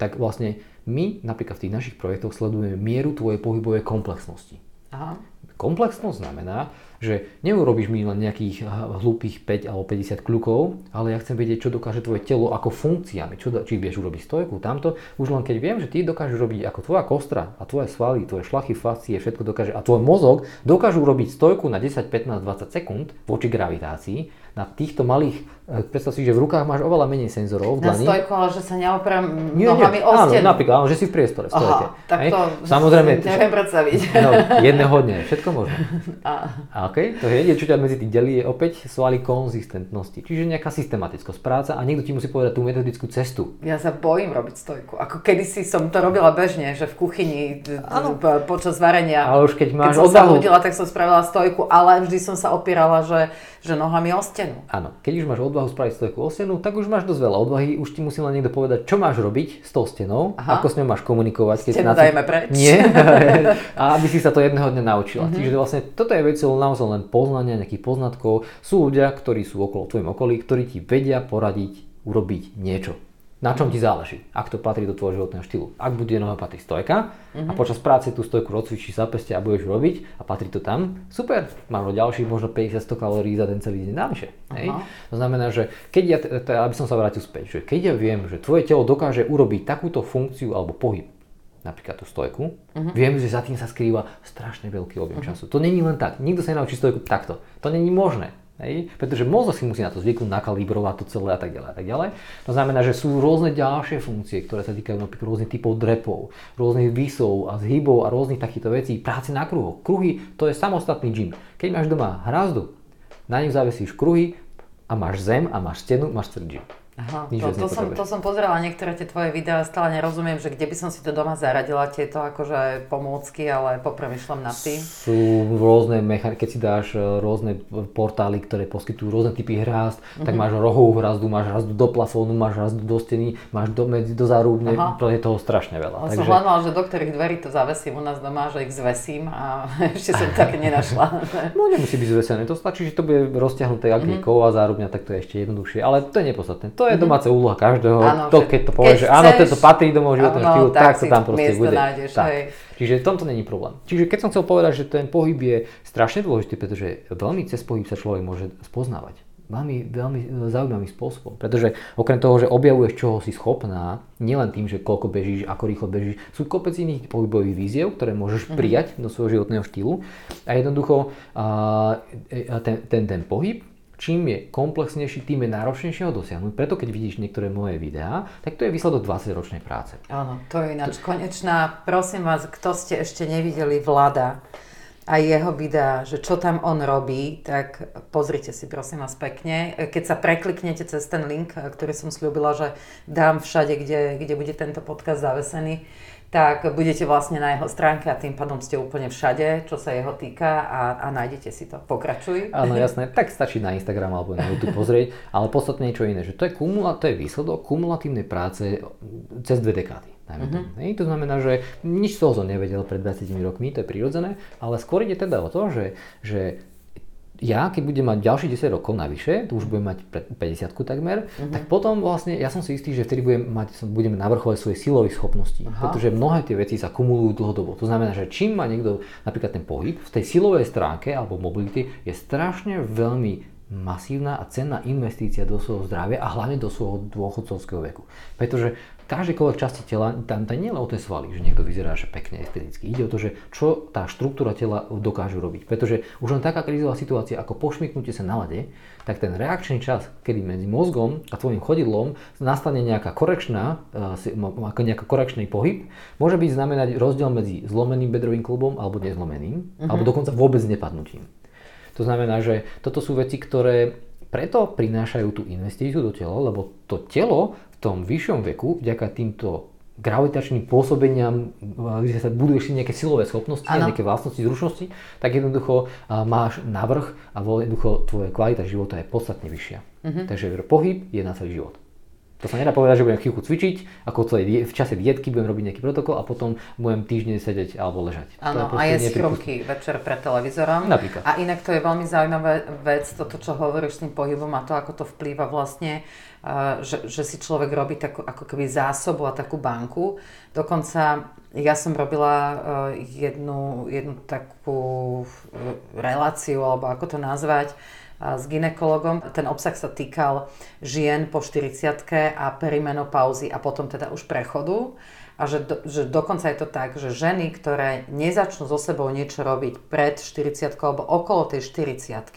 S2: tak vlastne my napríklad v tých našich projektoch sledujeme mieru tvojej pohybovej komplexnosti. Aha. Komplexnosť znamená, že neurobíš mi len nejakých hlúpých 5 alebo 50 kľukov, ale ja chcem vedieť, čo dokáže tvoje telo ako funkciami. Čo, či vieš urobiť stojku, tamto. Už len keď viem, že ty dokážeš robiť ako tvoja kostra a tvoje svaly, tvoje šlachy, fascie, všetko dokáže a tvoj mozog dokážu robiť stojku na 10, 15, 20 sekúnd voči gravitácii, na týchto malých, predstav si, že v rukách máš oveľa menej senzorov v dlani.
S1: Na stojku, ale že sa neoprám nohami o stenu.
S2: Áno, napríklad, ale že si v priestore, stojke.
S1: Aha, tak to
S2: Samozrejme,
S1: neviem predstaviť.
S2: No, jedného dňa, všetko možné. [LAUGHS] A. A okay, to je, čo ťa medzi tých delí je opäť svaly konzistentnosti, čiže nejaká systematickosť práca a niekto ti musí povedať tú metodickú cestu.
S1: Ja sa bojím robiť stojku. Ako kedysi som to robila bežne, že v kuchyni ano. počas varenia.
S2: Ale už keď máš
S1: keď som odvahu... sa tak som spravila stojku, ale vždy som sa opierala, že, že nohami o stenu.
S2: Áno, keď už máš odvahu spraviť stojku o stenu, tak už máš dosť veľa odvahy, už ti musí len niekto povedať, čo máš robiť s tou stenou, Aha. ako s ňou máš komunikovať.
S1: Keď Stenu dajme preč.
S2: Nie, [LAUGHS] a aby si sa to jedného dňa naučila. Mm-hmm. Čiže vlastne toto je vec naozaj len poznania, nejakých poznatkov. Sú ľudia, ktorí sú okolo tvojim okolí, ktorí ti vedia poradiť urobiť niečo na čom ti záleží, ak to patrí do tvojho životného štýlu. Ak bude noha patrí stojka mm-hmm. a počas práce tú stojku rozcvičíš zapeste a budeš robiť a patrí to tam, super, máš ďalších možno 50-100 kalórií za ten celý deň navyše. To znamená, že keď ja, aby som sa vrátil späť, že keď ja viem, že tvoje telo dokáže urobiť takúto funkciu alebo pohyb, napríklad tú stojku, uh-huh. viem, že za tým sa skrýva strašne veľký objem uh-huh. času. To není len tak. Nikto sa nenaučí stojku takto. To není možné. Hej? Pretože mozog si musí na to zvyknúť, nakalibrovať to celé a tak ďalej a tak ďalej. To znamená, že sú rôzne ďalšie funkcie, ktoré sa týkajú napríklad rôznych typov drepov, rôznych výsov a zhybov a rôznych takýchto vecí, práce na kruhoch. Kruhy to je samostatný gym. Keď máš doma hrazdu, na ňu zavesíš kruhy a máš zem a máš stenu, máš celý gym.
S1: Aha, to, to, som, to som pozerala niektoré tie tvoje videá, stále nerozumiem, že kde by som si to doma zaradila, tieto akože pomôcky, ale popremýšľam nad tým.
S2: Sú rôzne mechaniky, keď si dáš e, rôzne portály, ktoré poskytujú rôzne typy hrázd, mm-hmm. tak mhm. máš rohovú hrazdu, máš hrazdu do plafónu, máš hrazdu do steny, máš do, medzi, do zárubne, to je toho strašne veľa.
S1: Ale Takže... som hľadala, že do ktorých dverí to zavesím u nás doma, že ich zvesím a [LAUGHS] ešte som také nenašla. [LAUGHS]
S2: no nemusí byť zvesené, to stačí, že to bude rozťahnuté mm-hmm. a zárubňa, tak to je ešte jednoduchšie, ale to je nepodstatné. To je mm-hmm. domáca úloha každého. Ano, to, keď to povie, že áno, tento patrí do môjho životného štýlu, tak, tak to tam proste bude.
S1: Nájdeš, tak. Hej.
S2: Čiže v tomto není problém. Čiže keď som chcel povedať, že ten pohyb je strašne dôležitý, pretože veľmi cez pohyb sa človek môže spoznávať. Veľmi, veľmi zaujímavým spôsobom. Pretože okrem toho, že objavuješ, čoho si schopná, nielen tým, že koľko bežíš, ako rýchlo bežíš, sú kopec iných pohybových víziev, ktoré môžeš mm-hmm. prijať do svojho životného štýlu. A jednoducho a, ten, ten, ten pohyb čím je komplexnejší, tým je náročnejšie ho dosiahnuť. Preto keď vidíš niektoré moje videá, tak to je výsledok 20-ročnej práce.
S1: Áno, to je ináč to... konečná. Prosím vás, kto ste ešte nevideli Vlada a jeho videá, že čo tam on robí, tak pozrite si prosím vás pekne. Keď sa prekliknete cez ten link, ktorý som slúbila, že dám všade, kde, kde bude tento podcast zavesený, tak budete vlastne na jeho stránke a tým pádom ste úplne všade, čo sa jeho týka a, a nájdete si to. Pokračuj.
S2: Áno, jasné. Tak stačí na Instagram alebo na YouTube pozrieť, ale podstatne niečo iné, že to je, kumula, to je výsledok kumulatívnej práce cez dve dekády. Uh-huh. To znamená, že nič z toho som nevedel pred 20 rokmi, to je prirodzené, ale skôr ide teda o to, že, že ja, keď budem mať ďalších 10 rokov navyše, to už budem mať 50 takmer, uh-huh. tak potom vlastne ja som si istý, že vtedy budem mať, budem navrchovať svoje silové schopnosti. Aha. Pretože mnohé tie veci sa kumulujú dlhodobo. To znamená, že čím má niekto napríklad ten pohyb v tej silovej stránke alebo mobility je strašne veľmi masívna a cenná investícia do svojho zdravia a hlavne do svojho dôchodcovského veku. Pretože každékoľvek časti tela, tam, tam nie len o tie svaly, že niekto vyzerá že pekne esteticky. Ide o to, že čo tá štruktúra tela dokáže robiť. Pretože už len taká krízová situácia ako pošmyknutie sa na lade, tak ten reakčný čas, kedy medzi mozgom a tvojim chodidlom nastane nejaká korekčná, eh, ako nejaká korekčný pohyb, môže byť znamenať rozdiel medzi zlomeným bedrovým klubom alebo nezlomeným, uh-huh. alebo dokonca vôbec nepadnutím. To znamená, že toto sú veci, ktoré preto prinášajú tú investíciu do tela, lebo to telo tom vyššom veku, vďaka týmto gravitačným pôsobeniam, kde sa budú ešte nejaké silové schopnosti ano. nejaké vlastnosti, zručnosti, tak jednoducho máš navrh a jednoducho tvoja kvalita života je podstatne vyššia. Uh-huh. Takže pohyb je na celý život. To sa nedá povedať, že budem chvíľku cvičiť, ako v čase dietky budem robiť nejaký protokol a potom budem týždeň sedieť alebo ležať.
S1: Áno, a jesť chrumky večer pred televízorom.
S2: Napríklad.
S1: A inak to je veľmi zaujímavá vec, toto, čo hovoríš s tým pohybom a to, ako to vplýva vlastne, že, že si človek robí takú, ako keby zásobu a takú banku. Dokonca ja som robila jednu, jednu takú reláciu, alebo ako to nazvať, s ginekologom. Ten obsah sa týkal žien po 40 a perimenopauzy a potom teda už prechodu. A že, do, že dokonca je to tak, že ženy, ktoré nezačnú so sebou niečo robiť pred 40 alebo okolo tej 40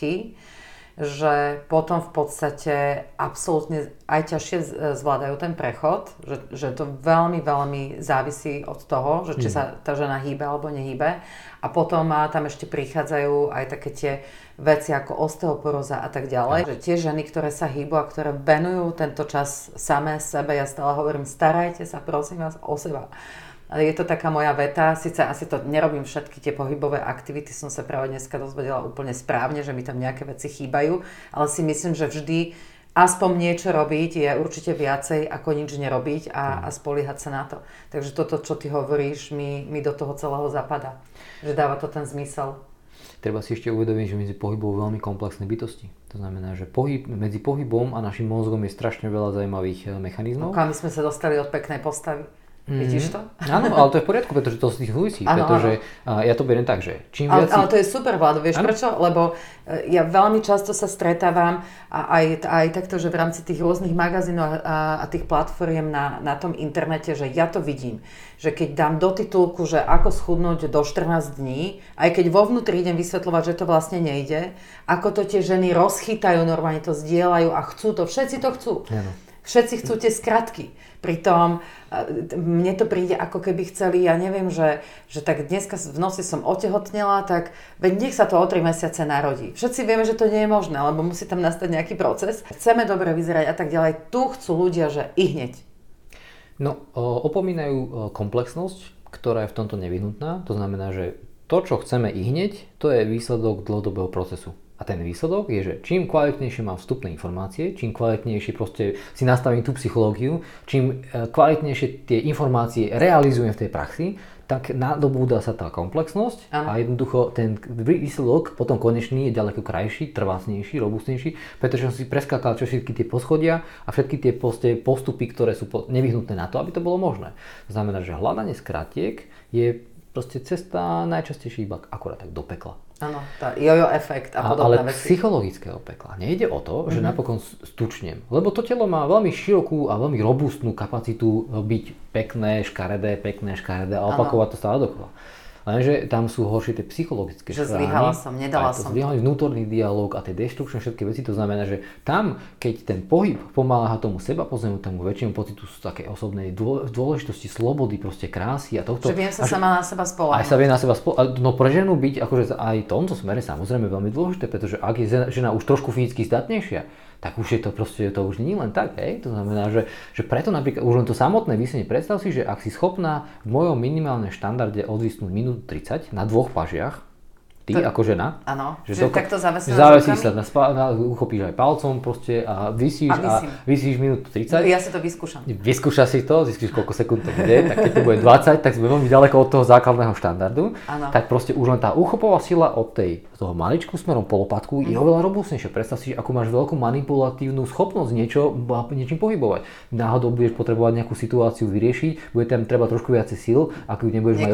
S1: že potom v podstate absolútne aj ťažšie zvládajú ten prechod, že, že to veľmi, veľmi závisí od toho, že či mm. sa tá žena hýbe alebo nehýbe. A potom tam ešte prichádzajú aj také tie veci ako osteoporóza a tak ďalej. Že tie ženy, ktoré sa hýbu a ktoré venujú tento čas samé sebe, ja stále hovorím, starajte sa prosím vás o seba. Ale je to taká moja veta, síce asi to nerobím všetky tie pohybové aktivity, som sa práve dneska dozvedela úplne správne, že mi tam nejaké veci chýbajú, ale si myslím, že vždy aspoň niečo robiť je určite viacej ako nič nerobiť a, a spoliehať sa na to. Takže toto, čo ty hovoríš, mi, mi do toho celého zapadá. Že dáva to ten zmysel.
S2: Treba si ešte uvedomiť, že medzi pohybom veľmi komplexné bytosti. To znamená, že pohyb, medzi pohybom a našim mozgom je strašne veľa zaujímavých eh, mechanizmov.
S1: No, my sme sa dostali od peknej postavy. Mm-hmm. Vidíš to?
S2: Áno, ale to je v poriadku, pretože to tým súvisí. Ano, pretože ano. ja to beriem tak, že čím
S1: ale,
S2: viac...
S1: Ale to je super, Vlado, vieš ano. prečo? Lebo e, ja veľmi často sa stretávam a aj, aj takto, že v rámci tých rôznych magazínov a, a tých platformiem na, na tom internete, že ja to vidím. Že keď dám do titulku, že ako schudnúť do 14 dní, aj keď vo vnútri idem vysvetľovať, že to vlastne nejde, ako to tie ženy rozchytajú, normálne to zdieľajú a chcú to, všetci to chcú. Ano. Všetci chcú tie skratky. Pritom e, mne to príde ako keby chceli, ja neviem, že, že tak dneska v noci som otehotnela, tak veď nech sa to o 3 mesiace narodí. Všetci vieme, že to nie je možné, lebo musí tam nastať nejaký proces. Chceme dobre vyzerať a tak ďalej. Tu chcú ľudia, že i hneď.
S2: No, opomínajú komplexnosť, ktorá je v tomto nevyhnutná. To znamená, že to, čo chceme i hneď, to je výsledok dlhodobého procesu. A ten výsledok je, že čím kvalitnejšie mám vstupné informácie, čím kvalitnejšie proste si nastavím tú psychológiu, čím e, kvalitnejšie tie informácie realizujem v tej praxi, tak nadobúda sa tá komplexnosť ano. a jednoducho ten výsledok potom konečný je ďaleko krajší, trvácnejší, robustnejší, pretože som si preskakal čo všetky tie poschodia a všetky tie postupy, ktoré sú nevyhnutné na to, aby to bolo možné. To znamená, že hľadanie skratiek je proste cesta najčastejšie iba akorát tak do pekla.
S1: Áno, tá jojo efekt a podobné
S2: ale veci. psychologického pekla. Nejde o to, že mm-hmm. napokon stučnem. Lebo to telo má veľmi širokú a veľmi robustnú kapacitu byť pekné, škaredé, pekné, škaredé a opakovať ano. to stále dokola. Lenže tam sú horšie tie psychologické
S1: Že zlyhala som, nedala som.
S2: Zlyhalý vnútorný dialog a tie deštrukčné všetky veci, to znamená, že tam, keď ten pohyb pomáha tomu seba pozemu, tomu väčšiemu pocitu sú také osobnej dôležitosti, slobody, proste krásy a tohto.
S1: Že viem sa sama na seba spolahnuť.
S2: Aj sa vie na seba spolahnuť. No pre ženu byť akože aj v tomto smere samozrejme veľmi dôležité, pretože ak je žena už trošku fyzicky zdatnejšia, tak už je to proste, to už nie len tak, hej? To znamená, že, že preto napríklad už len to samotné vysenie, predstav si, že ak si schopná v mojom minimálnom štandarde odvisnúť minútu 30 na dvoch pažiach, ty to, ako žena.
S1: Áno, že, že takto
S2: zavesíš Zavesíš sa, na, spa, na, uchopíš aj palcom proste a vysíš a, a vysíš minútu 30.
S1: Ja si to vyskúšam.
S2: Vyskúša si to, zistíš koľko sekúnd to bude, tak keď to bude 20, tak sme veľmi ďaleko od toho základného štandardu. Ano. Tak proste už len tá uchopová sila od tej, toho maličku smerom po lopatku je oveľa robustnejšia. Predstav si, ako máš veľkú manipulatívnu schopnosť niečo, niečím pohybovať. Náhodou budeš potrebovať nejakú situáciu vyriešiť, bude tam treba trošku viacej síl, ako ju nebudeš
S1: mať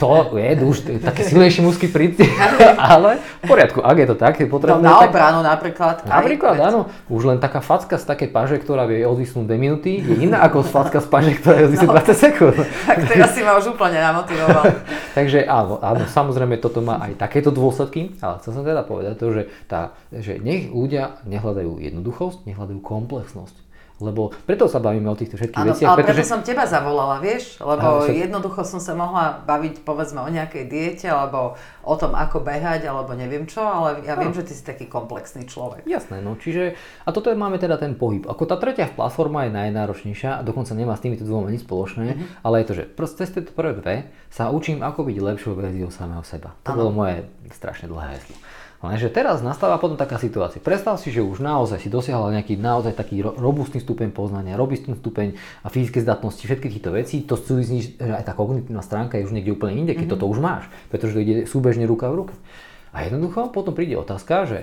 S2: to je už taký silnejší mužský princíp, [LAUGHS] ale v poriadku, ak je to tak, je potrebné...
S1: No na obranu napríklad.
S2: Napríklad, aj, áno. Už len taká facka z takej paže, ktorá vie odvisnúť 2 minúty, je iná ako facka z paže, ktorá je odvisnúť no, 20 sekúnd.
S1: Tak teraz si ma už úplne namotivoval. [LAUGHS]
S2: Takže áno, áno, samozrejme toto má aj takéto dôsledky, ale chcel som teda povedať to, že, tá, že nech ľudia nehľadajú jednoduchosť, nehľadajú komplexnosť lebo preto sa bavíme o týchto všetkých ano, veciach.
S1: Ale pretože... preto som teba zavolala, vieš, lebo však... jednoducho som sa mohla baviť povedzme o nejakej diete, alebo o tom, ako behať, alebo neviem čo, ale ja viem, že ty si taký komplexný človek.
S2: Jasné, no čiže, a toto je, máme teda ten pohyb. Ako tá tretia platforma je najnáročnejšia, a dokonca nemá s týmito dvoma nič spoločné, mm-hmm. ale je to, že cez tieto prvé dve sa učím, ako byť lepšou verziou samého seba. To ano. bolo moje strašne dlhé heslo. Lenže teraz nastáva potom taká situácia. Predstav si, že už naozaj si dosiahol nejaký naozaj taký robustný stupeň poznania, robustný stupeň a fyzické zdatnosti, všetky týchto vecí, to súvisí, že aj tá kognitívna stránka je už niekde úplne inde, keď mm-hmm. toto už máš, pretože to ide súbežne ruka v ruke. A jednoducho potom príde otázka, že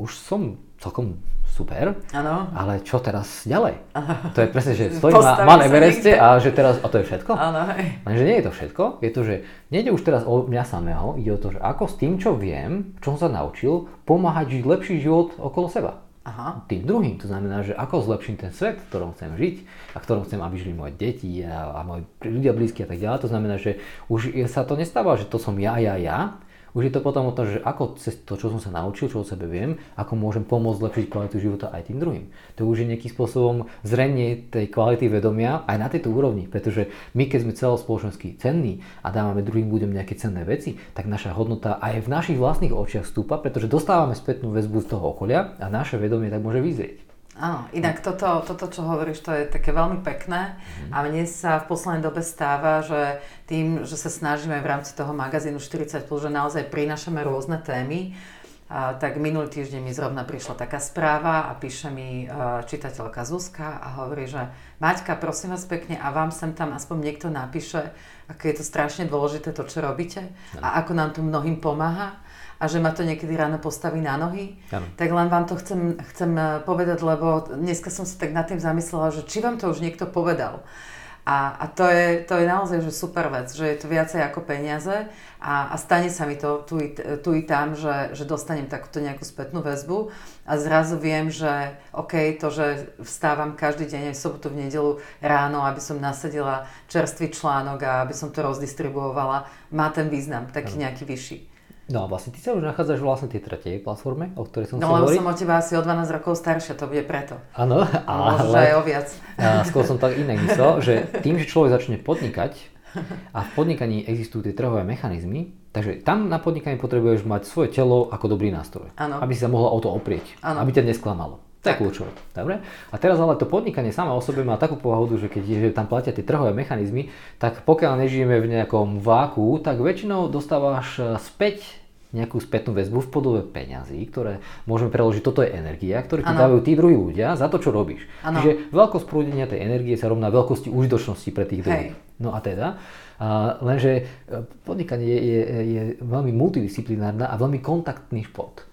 S2: už som celkom super, ano. ale čo teraz ďalej? Aha. [LAUGHS] To je presne, že stojím na Mount Evereste a že teraz, a to je všetko?
S1: Ano,
S2: Lenže nie je to všetko, je to, že nejde už teraz o mňa samého, ide o to, že ako s tým, čo viem, čo som sa naučil, pomáhať žiť lepší život okolo seba. Aha. Tým druhým, to znamená, že ako zlepším ten svet, v ktorom chcem žiť a v ktorom chcem, aby žili moje deti a, a moji ľudia blízki a tak ďalej. To znamená, že už sa to nestáva, že to som ja, ja, ja, už je to potom o tom, že ako cez to, čo som sa naučil, čo o sebe viem, ako môžem pomôcť zlepšiť kvalitu života aj tým druhým. To už je nejakým spôsobom zrenie tej kvality vedomia aj na tejto úrovni, pretože my keď sme celospoločensky cenní a dávame druhým ľuďom nejaké cenné veci, tak naša hodnota aj v našich vlastných očiach stúpa, pretože dostávame spätnú väzbu z toho okolia a naše vedomie tak môže vyzrieť.
S1: Áno, inak toto, toto, čo hovoríš, to je také veľmi pekné. Mm. a mne sa v poslednej dobe stáva, že tým, že sa snažíme v rámci toho magazínu 40+, že naozaj prinášame rôzne témy, a, tak minulý týždeň mi zrovna prišla taká správa a píše mi a, čitateľka Zuzka a hovorí, že Maťka, prosím vás pekne a vám sem tam aspoň niekto napíše, aké je to strašne dôležité to, čo robíte a ako nám tu mnohým pomáha a že ma to niekedy ráno postaví na nohy. Ano. Tak len vám to chcem, chcem eh, povedať, lebo dneska som sa tak nad tým zamyslela, že či vám to už niekto povedal. A, a to, je, to je naozaj že super vec, že je to viacej ako peniaze a, a stane sa mi to tu i, tu i tam, že, že dostanem takúto nejakú spätnú väzbu a zrazu viem, že OK, to, že vstávam každý deň aj v sobotu, v nedelu ráno, aby som nasadila čerstvý článok a aby som to rozdistribuovala, má ten význam, taký nejaký vyšší.
S2: No a vlastne ty sa už nachádzaš vlastne tej tretej platforme, o ktorej som
S1: No lebo som od teba asi o 12 rokov staršia, to bude preto.
S2: Áno,
S1: ale... Možno aj o viac.
S2: A skôr som tak inak myslel, že tým, že človek začne podnikať a v podnikaní existujú tie trhové mechanizmy, takže tam na podnikaní potrebuješ mať svoje telo ako dobrý nástroj, ano. aby si sa mohla o to oprieť, ano. aby ťa nesklamalo. To je kľúčové. Dobre? A teraz ale to podnikanie sama o sebe má takú pohodu, že keď že tam platia tie trhové mechanizmy, tak pokiaľ nežijeme v nejakom váku, tak väčšinou dostávaš späť nejakú spätnú väzbu v podobe peňazí, ktoré môžeme preložiť, toto je energia, ktoré ti dávajú tí druhí ľudia za to, čo robíš. Ano. Čiže veľkosť prúdenia tej energie sa rovná veľkosti užitočnosti pre tých druhých. No a teda, a lenže e, podnikanie je, je, je veľmi multidisciplinárna a veľmi kontaktný šport.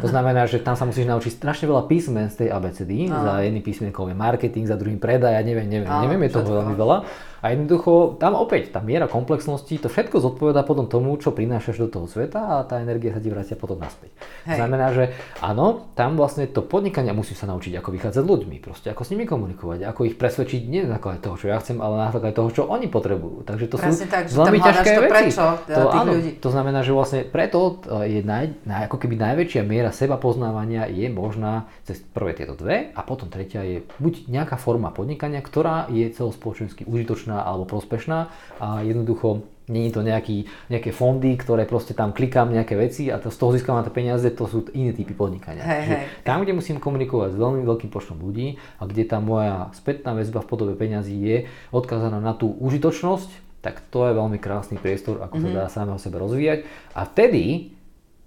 S2: To znamená, že tam sa musíš naučiť strašne veľa písmen z tej ABCD. Za jedným písmenkom je marketing, za druhým predaj, ja neviem, neviem, neviem, je toho veľmi veľa. A jednoducho, tam opäť, tá miera komplexnosti, to všetko zodpoveda potom tomu, čo prinášaš do toho sveta a tá energia sa ti vrátia potom naspäť. Hej. Znamená, že áno, tam vlastne to podnikanie musí sa naučiť, ako vychádzať s ľuďmi, proste ako s nimi komunikovať, ako ich presvedčiť nie na základe toho, čo ja chcem, ale na základe toho, čo oni potrebujú. Takže to
S1: Presne
S2: sú
S1: tak, že
S2: veľmi ťažké
S1: to
S2: veci.
S1: Prečo,
S2: to, áno, ľudí. to znamená, že vlastne preto je naj, naj, ako keby najväčšia miera seba poznávania je možná cez prvé tieto dve a potom tretia je buď nejaká forma podnikania, ktorá je celospoločensky užitočná alebo prospešná a jednoducho Není to nejaký, nejaké fondy, ktoré proste tam klikám nejaké veci a to, z toho získam na to peniaze, to sú iné typy podnikania.
S1: Hey, hey.
S2: Tam, kde musím komunikovať s veľmi veľkým počtom ľudí a kde tá moja spätná väzba v podobe peňazí je odkázaná na tú užitočnosť tak to je veľmi krásny priestor, ako mm-hmm. sa dá samého sebe rozvíjať. A vtedy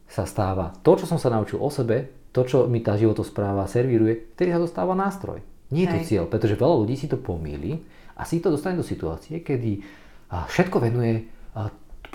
S2: sa stáva to, čo som sa naučil o sebe, to, čo mi tá životospráva servíruje, vtedy sa dostáva nástroj. Nie je to cieľ, pretože veľa ľudí si to pomýli a si to dostane do situácie, kedy všetko venuje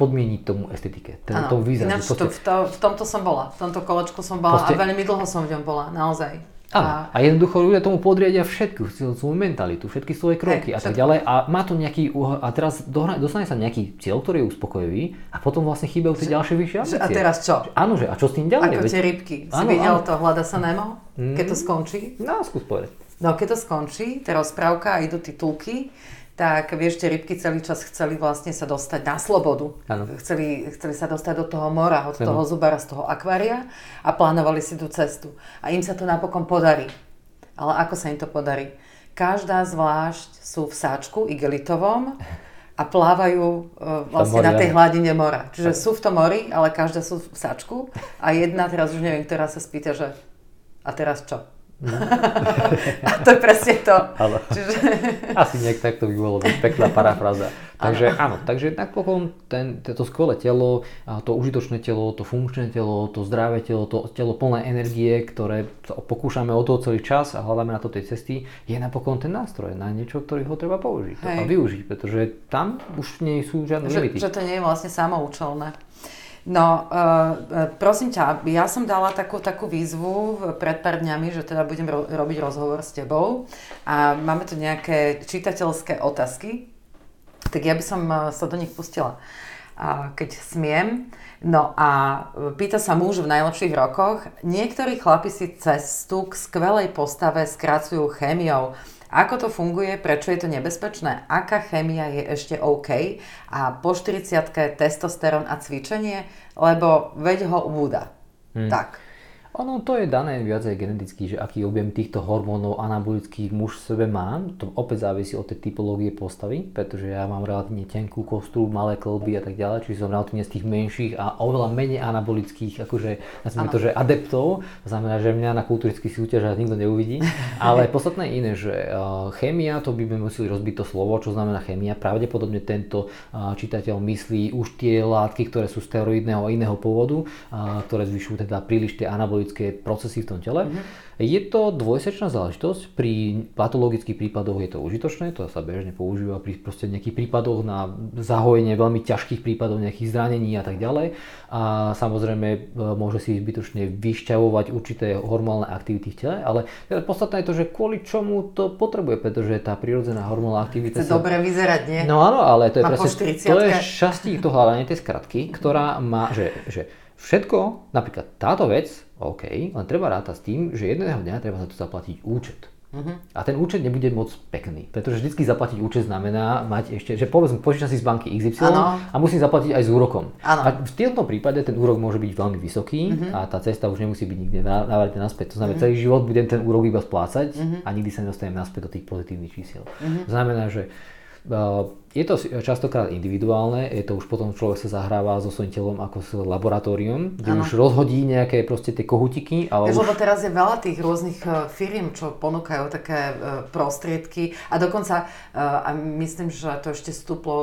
S2: podmieniť tomu estetike, ten, tomu výzrazu.
S1: Ináč to, v, to, v tomto som bola, v tomto kolečku som bola proste, a veľmi dlho som v ňom bola, naozaj.
S2: Áno. A jednoducho ľudia tomu podriadia všetku svoju mentalitu, všetky svoje kroky Hej, a tak ďalej. A má to nejaký, a teraz dostane sa nejaký cieľ, ktorý je uspokojivý a potom vlastne chýbajú tie ďalšie vyššie ambície.
S1: A teraz čo?
S2: Áno, že a čo s tým ďalej?
S1: Ako tie rybky. Si videl to Hľada sa Nemo? Keď to mm. skončí?
S2: No, skús povedať.
S1: No, keď to skončí, tá rozprávka a idú titulky, tak vieš, tie rybky celý čas chceli vlastne sa dostať na slobodu. Ano. Chceli, chceli sa dostať do toho mora, od ano. toho zubara, z toho akvária a plánovali si tú cestu. A im sa to napokon podarí. Ale ako sa im to podarí? Každá zvlášť sú v sáčku igelitovom a plávajú uh, vlastne na tej hladine mora. Čiže sú v tom mori, ale každá sú v sáčku a jedna, teraz už neviem, ktorá sa spýta, že a teraz čo? A to je presne to. [LAUGHS]
S2: Áno. Čiže... Asi nejak takto by bolo pekná parafráza. [LAUGHS] Takže áno, takže napokon ten, to skvelé telo, to užitočné telo, to funkčné telo, to zdravé telo, to telo plné energie, ktoré pokúšame o to celý čas a hľadáme na to tej cesty, je napokon ten nástroj na niečo, ktorý ho treba použiť Hej. a využiť, pretože tam už nie sú žiadne limity.
S1: Že, že to nie je vlastne samoučelné. No, uh, prosím ťa, ja som dala takú, takú výzvu pred pár dňami, že teda budem ro- robiť rozhovor s tebou a máme tu nejaké čitateľské otázky, tak ja by som sa do nich pustila, keď smiem. No a pýta sa muž v najlepších rokoch, niektorí chlapi si cestu k skvelej postave skracujú chémiou, ako to funguje, prečo je to nebezpečné, aká chémia je ešte OK a po 40 testosterón a cvičenie, lebo veď ho ubúda. Hmm. Tak.
S2: Ono to je dané viacej geneticky, že aký objem týchto hormónov anabolických muž v sebe má. To opäť závisí od tej typológie postavy, pretože ja mám relatívne tenkú kostru, malé klby a tak ďalej, čiže som relatívne z tých menších a oveľa menej anabolických, akože nazvime to, že adeptov. To znamená, že mňa na kulturických súťažiach nikto neuvidí. [LAUGHS] Ale podstatné je iné, že chémia, to by sme museli rozbiť to slovo, čo znamená chémia. Pravdepodobne tento čitateľ myslí už tie látky, ktoré sú steroidného a iného pôvodu, ktoré zvyšujú teda príliš tie anabolické metabolické procesy v tom tele. Mm-hmm. Je to dvojsečná záležitosť, pri patologických prípadoch je to užitočné, to sa bežne používa pri proste nejakých prípadoch na zahojenie veľmi ťažkých prípadov, nejakých zranení a tak ďalej. A samozrejme e, môže si zbytočne vyšťavovať určité hormonálne aktivity v tele, ale teda podstatné je to, že kvôli čomu to potrebuje, pretože tá prirodzená hormonálna aktivita...
S1: Chce sa... dobre vyzerať, nie?
S2: No áno, ale to je presne, to je šťastí to hľadanie tej skratky, ktorá má, že, že Všetko, napríklad táto vec, OK, len treba rátať s tým, že jedného dňa treba za to zaplatiť účet. Uh-huh. A ten účet nebude moc pekný, pretože vždy zaplatiť účet znamená mať ešte, že povedzme, požičam si z banky XY ano. a musím zaplatiť aj s úrokom. Ano. A v tomto prípade ten úrok môže byť veľmi vysoký uh-huh. a tá cesta už nemusí byť nikde návratne naspäť. To znamená, uh-huh. celý život budem ten úrok iba splácať uh-huh. a nikdy sa nedostanem naspäť do tých pozitívnych čísiel. Uh-huh. To znamená, že je to častokrát individuálne, je to už potom človek sa zahráva so svojím telom ako s laboratórium, kde ano. už rozhodí nejaké proste tie kohutiky.
S1: Ale už... Lebo teraz je veľa tých rôznych e, firiem, čo ponúkajú také e, prostriedky a dokonca, a myslím, že to ešte stúplo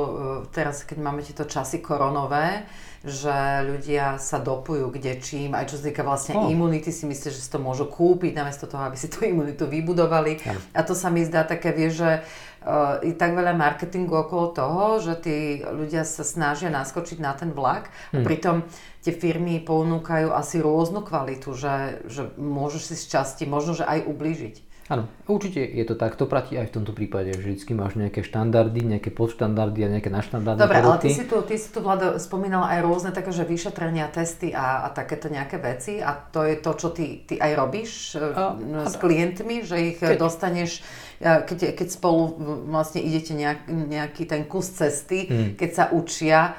S1: teraz, keď máme tieto časy koronové, že ľudia sa dopujú kde čím, aj čo sa týka vlastne oh. imunity, si myslíš, že si to môžu kúpiť, namiesto toho, aby si tú imunitu vybudovali. Ja. A to sa mi zdá také, vieš, že uh, je tak veľa marketingu okolo toho, že tí ľudia sa snažia naskočiť na ten vlak hmm. a pritom tie firmy ponúkajú asi rôznu kvalitu, že, že môžeš si z časti možno, že aj ublížiť.
S2: Áno, určite je to tak. To platí aj v tomto prípade, že vždy máš nejaké štandardy, nejaké podštandardy a nejaké naštandardné
S1: Dobre, produkty. ale ty si tu, ty si tu Vlado, spomínal aj rôzne také, že vyšetrenia, testy a, a takéto nejaké veci a to je to, čo ty, ty aj robíš a, s klientmi, že ich keď... dostaneš keď, keď spolu vlastne idete nejak, nejaký ten kus cesty, hmm. keď sa učia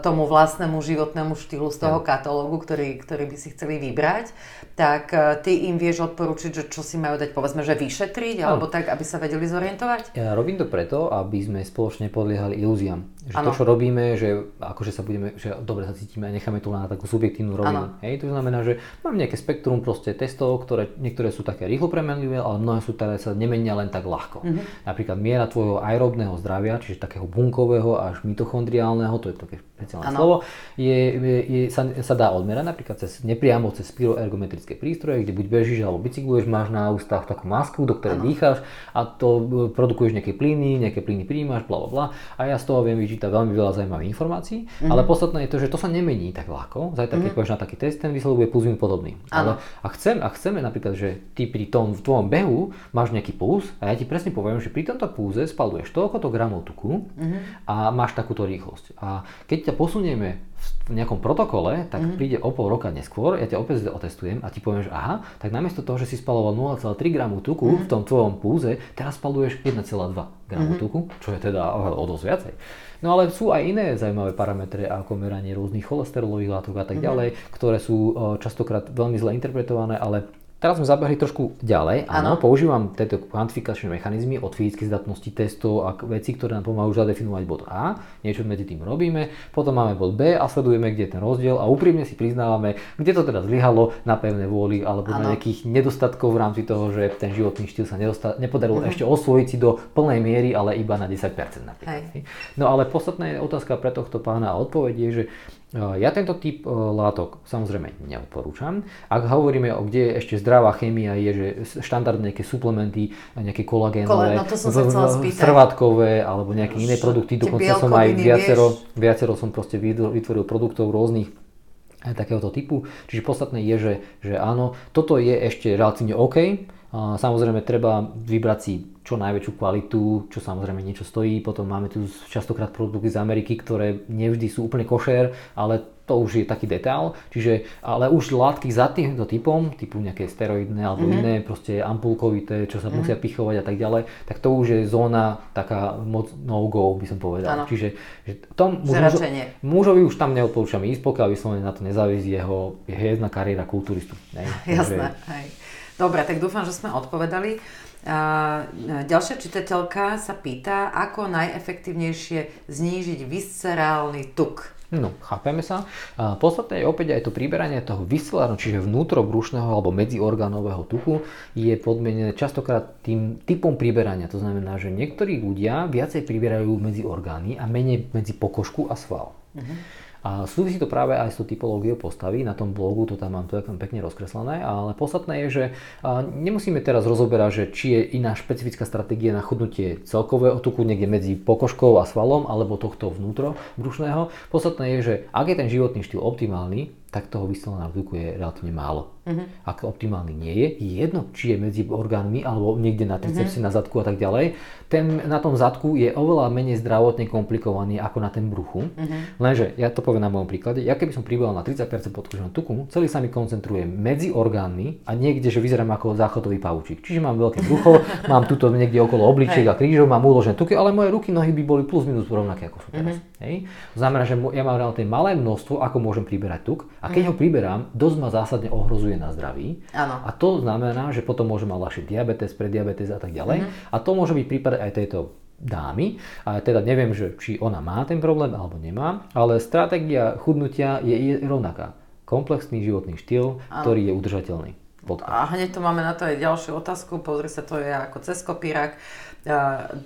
S1: tomu vlastnému životnému štýlu z toho katalógu, ktorý, ktorý by si chceli vybrať, tak e, ty im vieš odporučiť, že čo si majú dať, povedzme, že vyšetriť, alebo tak, aby sa vedeli zorientovať?
S2: Ja robím to preto, aby sme spoločne podliehali ilúziám. Že ano. to, čo robíme, že akože sa budeme, že dobre sa cítime a necháme to na takú subjektívnu rovinu. Hej, to znamená, že mám nejaké spektrum proste testov, ktoré niektoré sú také rýchlo premenlivé, ale mnohé sú teda sa nemenia len tak ľahko. Mm-hmm. Napríklad miera tvojho aerobného zdravia, čiže takého bunkového až mitochondriálneho, to je také špeciálne ano. slovo, je, je, je, sa, sa dá odmerať napríklad cez, nepriamo cez spiroergometrické prístroje, kde buď bežíš alebo bicykluješ, máš na ústach takú masku, do ktorej ano. dýcháš a to e, produkuješ nejaké plyny, nejaké plyny príjmaš, bla bla bla a ja z toho viem vyčítať veľmi veľa zaujímavých informácií, mm-hmm. ale podstatné je to, že to sa nemení tak ľahko. Zajtra, keď mm-hmm. na taký test, ten výsledok bude plus podobný. Ale a, chcem, a chceme napríklad, že ty pri tom v tvojom behu máš nejaký puls a ja ti presne poviem, že pri tomto pulze spaluješ toľko gramov tuku mm-hmm. a máš takúto rýchlosť. A keď ťa posunieme v nejakom protokole, tak mm-hmm. príde o pol roka neskôr, ja ťa opäť otestujem a ti poviem, že aha, tak namiesto toho, že si spaloval 0,3 gramu tuku mm-hmm. v tom tvojom púze, teraz spaluješ 1,2 gramu mm-hmm. tuku, čo je teda o dosť viacej. No ale sú aj iné zaujímavé parametre ako meranie rôznych cholesterolových látok a tak mhm. ďalej, mm-hmm. ktoré sú častokrát veľmi zle interpretované, ale Teraz sme zabehli trošku ďalej. Áno, používam tieto kvantifikačné mechanizmy od fyzickej zdatnosti testov a veci, ktoré nám pomáhajú zadefinovať bod A. Niečo medzi tým robíme. Potom máme bod B a sledujeme, kde je ten rozdiel a úprimne si priznávame, kde to teda zlyhalo na pevné vôli alebo ano. na nejakých nedostatkov v rámci toho, že ten životný štýl sa nedosta- nepodarilo uh-huh. ešte osvojiť si do plnej miery, ale iba na 10% napríklad. Hej. No ale podstatná je otázka pre tohto pána a odpoveď je, že ja tento typ látok samozrejme neodporúčam. Ak hovoríme o kde je ešte zdravá chémia, je, že štandardné nejaké suplementy, nejaké kolagénové,
S1: no
S2: alebo nejaké iné produkty, dokonca som aj viacero, viacero som proste vytvoril produktov rôznych takéhoto typu. Čiže podstatné je, že, že áno, toto je ešte relatívne OK. Samozrejme treba vybrať si čo najväčšiu kvalitu, čo samozrejme niečo stojí. Potom máme tu častokrát produkty z Ameriky, ktoré nevždy sú úplne košer, ale to už je taký detail. Čiže, ale už látky za týmto typom, typu nejaké steroidné alebo mm-hmm. iné, proste ampulkovité, čo sa mm-hmm. musia pichovať a tak ďalej, tak to už je zóna taká moc no-go, by som povedal. Ano. Čiže že tom mužo, mužovi už tam neodporúčam ísť, pokiaľ vyslovene na to nezávisí jeho, jeho jedna kariéra kulturistu.
S1: Ne? [LAUGHS] Jasné, hej. Dobre, tak dúfam, že sme odpovedali. A ďalšia čitateľka sa pýta, ako najefektívnejšie znížiť viscerálny tuk.
S2: No, chápeme sa. Podstatné je opäť aj to priberanie toho viscerálneho, čiže vnútrobrušného alebo medziorgánového tuku je podmienené častokrát tým typom priberania. To znamená, že niektorí ľudia viacej priberajú medzi orgány a menej medzi pokožku a sval. Uh-huh. A súvisí to práve aj s tou typológiou postavy, na tom blogu to tam mám to pekne rozkreslené, ale podstatné je, že nemusíme teraz rozoberať, že či je iná špecifická stratégia na chodnutie celkového tuku niekde medzi pokožkou a svalom alebo tohto vnútro brušného. Podstatné je, že ak je ten životný štýl optimálny, tak toho vysloveného tuku je relatívne málo. Uh-huh. Ak optimálny nie je, je jedno, či je medzi orgánmi alebo niekde na tricepse, uh-huh. na zadku a tak ďalej, ten na tom zadku je oveľa menej zdravotne komplikovaný ako na ten bruchu. Uh-huh. Lenže, ja to poviem na mojom príklade, ja keby som pribal na 30% podkoženého tuku, celý sa mi koncentruje medzi orgánmi a niekde, že vyzerám ako záchodový pavúčik. Čiže mám veľké brucho, [LAUGHS] mám tuto niekde okolo obličiek a krížov, mám uložené tuky, ale moje ruky, nohy by boli plus minus rovnaké ako sú teraz. Uh-huh. Hej? To znamená, že ja mám relatívne malé množstvo, ako môžem priberať tuk a keď mm. ho priberám, dosť ma zásadne ohrozuje na zdraví.
S1: Ano.
S2: A to znamená, že potom môžem mať ľahšie diabetes, prediabetes a tak ďalej. Mm. A to môže byť prípad aj tejto dámy. A teda neviem, že či ona má ten problém alebo nemá, ale stratégia chudnutia je rovnaká. Komplexný životný štýl, ano. ktorý je udržateľný.
S1: Bodka. A hneď tu máme na to aj ďalšiu otázku. Pozri sa, to je ako cez kopírak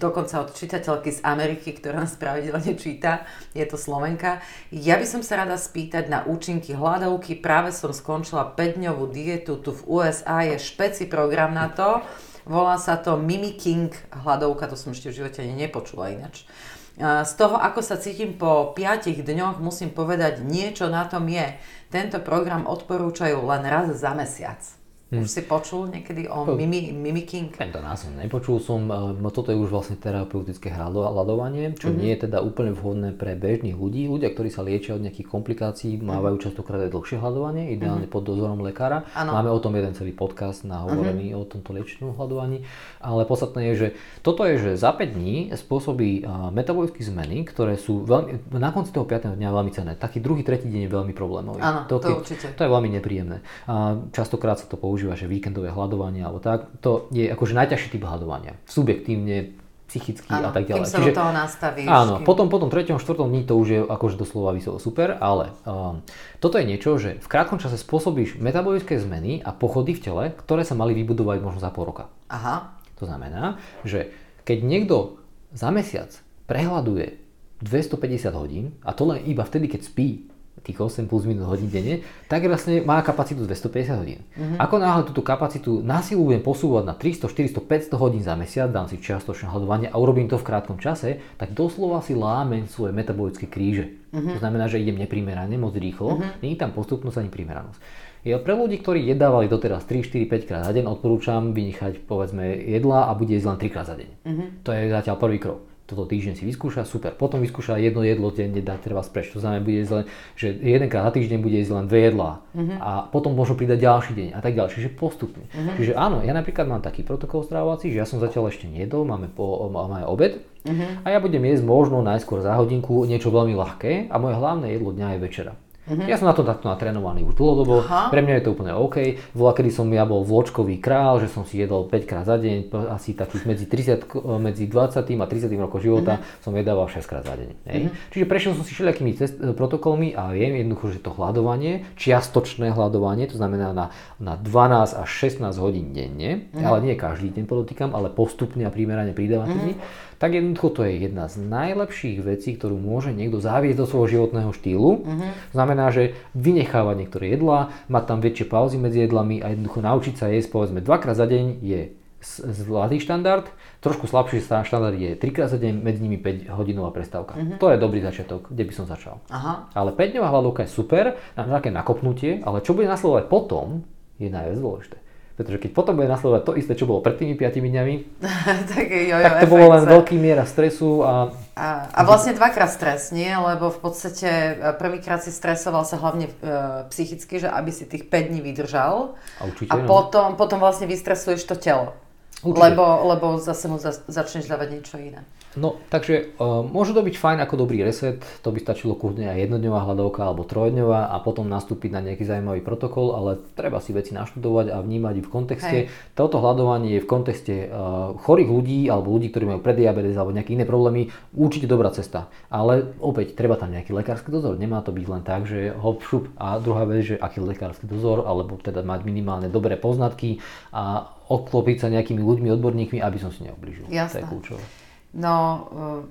S1: dokonca od čitateľky z Ameriky, ktorá nás pravidelne číta, je to Slovenka. Ja by som sa rada spýtať na účinky hľadovky. Práve som skončila 5-dňovú dietu, tu v USA je špeci program na to. Volá sa to Mimicking hľadovka, to som ešte v živote ani nepočula ináč. Z toho, ako sa cítim po 5 dňoch, musím povedať, niečo na tom je. Tento program odporúčajú len raz za mesiac. Hm. Už si počul niekedy o mimi, mimicking?
S2: Tento názov nepočul som. No toto je už vlastne terapeutické hľadovanie, čo mm-hmm. nie je teda úplne vhodné pre bežných ľudí. Ľudia, ktorí sa liečia od nejakých komplikácií, mm-hmm. mávajú častokrát aj dlhšie hľadovanie, ideálne mm-hmm. pod dozorom lekára. Ano. Máme o tom jeden celý podcast nahovorený mm-hmm. o tomto liečnom hľadovaní. Ale podstatné je, že toto je, že za 5 dní spôsobí metabolické zmeny, ktoré sú veľmi, na konci toho 5. dňa veľmi cenné. Taký druhý, tretí deň je veľmi problémový.
S1: Áno, to, to, určite.
S2: to je veľmi nepríjemné. A častokrát sa to používa používa, že víkendové hľadovanie alebo tak, to je akože najťažší typ hľadovania. Subjektívne psychicky
S1: áno,
S2: a tak ďalej.
S1: Kým sa Čiže, do toho nastavíš.
S2: Áno,
S1: kým...
S2: potom, potom 3. 4. dní to už je akože doslova vyselo super, ale um, toto je niečo, že v krátkom čase spôsobíš metabolické zmeny a pochody v tele, ktoré sa mali vybudovať možno za pol roka.
S1: Aha.
S2: To znamená, že keď niekto za mesiac prehľaduje 250 hodín, a to len iba vtedy, keď spí, tých 8 plus minus hodín denne, tak vlastne má kapacitu 250 hodín. Mm-hmm. Ako náhle túto kapacitu na silu budem posúvať na 300, 400, 500 hodín za mesiac, dám si čiastočné hľadovanie a urobím to v krátkom čase, tak doslova si lámem svoje metabolické kríže. Mm-hmm. To znamená, že idem neprimerane, moc rýchlo, mm-hmm. je tam postupnosť ani primeranosť. Ja pre ľudí, ktorí jedávali doteraz 3, 4, 5 krát za deň, odporúčam vynechať povedzme jedla a bude jesť len 3 krát za deň. Mm-hmm. To je zatiaľ prvý krok toto týždeň si vyskúša, super. Potom vyskúša jedno jedlo denne dať treba spreč. To znamená, bude len, že jedenkrát za týždeň bude jesť len dve jedlá. Uh-huh. A potom možno pridať ďalší deň a tak ďalej. Čiže postupne. Uh-huh. Čiže áno, ja napríklad mám taký protokol stravovací, že ja som zatiaľ ešte nejedol, máme, po, máme obed uh-huh. a ja budem jesť možno najskôr za hodinku niečo veľmi ľahké a moje hlavné jedlo dňa je večera. Uh-huh. Ja som na to takto natrénovaný už dlhodobo, Aha. pre mňa je to úplne OK. Bola, kedy som ja bol vločkový král, že som si jedol 5 krát za deň, asi takých medzi, 30, medzi 20 a 30 rokov života uh-huh. som jedával 6 krát za deň. Uh-huh. Čiže prešiel som si všelijakými cest, protokolmi a viem jednoducho, že to hľadovanie, čiastočné hľadovanie, to znamená na, na 12 až 16 hodín denne, uh-huh. ale nie každý deň podotýkam, ale postupne a primerane pridávať uh-huh tak jednoducho to je jedna z najlepších vecí, ktorú môže niekto zaviesť do svojho životného štýlu. Uh-huh. Znamená, že vynechávať niektoré jedlá, mať tam väčšie pauzy medzi jedlami a jednoducho naučiť sa jesť povedzme dvakrát za deň je zlatý štandard, trošku slabší štandard je 3 krát za deň, medzi nimi 5 hodinová prestávka. Uh-huh. To je dobrý začiatok, kde by som začal. Aha. Ale 5 dňová hladovka je super na také nakopnutie, ale čo bude nasledovať potom, je najviac dôležité. Pretože keď potom bude nasledovať to isté, čo bolo pred tými 5 dňami, [LAUGHS] tak, jo, jo, tak to bolo len veľký miera stresu. A...
S1: A, a vlastne dvakrát stres, nie? Lebo v podstate e, prvýkrát si stresoval sa hlavne e, psychicky, že aby si tých 5 dní vydržal. A, určite, a no. potom, potom vlastne vystresuješ to telo. Lebo, lebo zase mu za, začneš dávať niečo iné.
S2: No, takže uh, môže to byť fajn ako dobrý reset, to by stačilo kľudne aj jednodňová hľadovka alebo trojdňová a potom nastúpiť na nejaký zaujímavý protokol, ale treba si veci naštudovať a vnímať ich v kontexte. Hej. Toto hľadovanie je v kontexte uh, chorých ľudí alebo ľudí, ktorí majú prediabetes alebo nejaké iné problémy, určite dobrá cesta. Ale opäť treba tam nejaký lekársky dozor, nemá to byť len tak, že hop šup. A druhá vec, že aký lekársky dozor, alebo teda mať minimálne dobré poznatky a obklopiť sa nejakými ľuďmi, odborníkmi, aby som si neoblížil.
S1: Jasné.
S2: To je kľúčové.
S1: No, uh,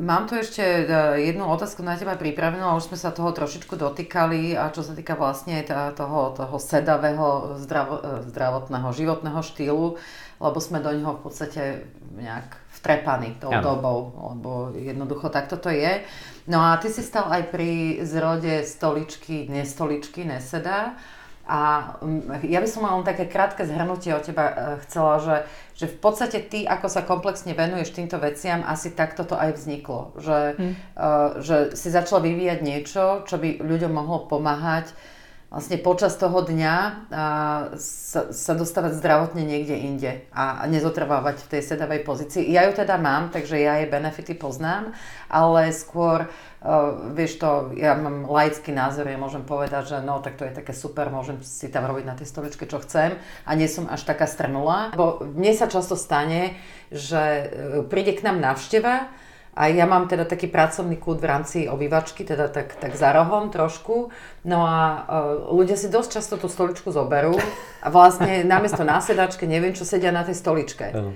S1: mám tu ešte uh, jednu otázku na teba pripravenú, a už sme sa toho trošičku dotýkali, a čo sa týka vlastne toho, toho sedavého zdravo, uh, zdravotného životného štýlu, lebo sme do neho v podstate nejak vtrepaní tou ano. dobou, lebo jednoducho takto to je. No a ty si stal aj pri zrode stoličky, nestoličky, neseda. A mm, ja by som mala také krátke zhrnutie od teba e, chcela, že, že v podstate ty, ako sa komplexne venuješ týmto veciam, asi takto to aj vzniklo. Že, hmm. že si začala vyvíjať niečo, čo by ľuďom mohlo pomáhať vlastne počas toho dňa sa, sa dostávať zdravotne niekde inde a, a nezotrvávať v tej sedavej pozícii. Ja ju teda mám, takže ja jej benefity poznám, ale skôr, uh, vieš to, ja mám laický názor, ja môžem povedať, že no, tak to je také super, môžem si tam robiť na tej stoličke, čo chcem a nie som až taká strnulá. Bo mne sa často stane, že uh, príde k nám návšteva, a ja mám teda taký pracovný kút v rámci obývačky, teda tak, tak za rohom trošku. No a uh, ľudia si dosť často tú stoličku zoberú a vlastne namiesto na sedačke neviem, čo sedia na tej stoličke. Uh.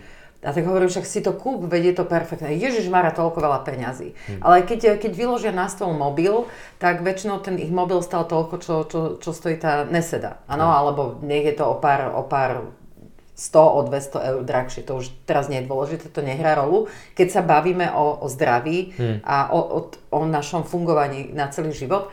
S1: A tak hovorím, však si to kúp, veď je to perfektné. Ježiš Mara, toľko veľa peňazí. Hmm. Ale keď, keď vyložia na stôl mobil, tak väčšinou ten ich mobil stal toľko, čo, čo, čo stojí tá neseda. Áno, hmm. alebo nech je to o pár, o pár 100 o 200 eur drahšie. To už teraz nie je dôležité, to nehrá rolu. Keď sa bavíme o, o zdraví hmm. a o, o, o našom fungovaní na celý život,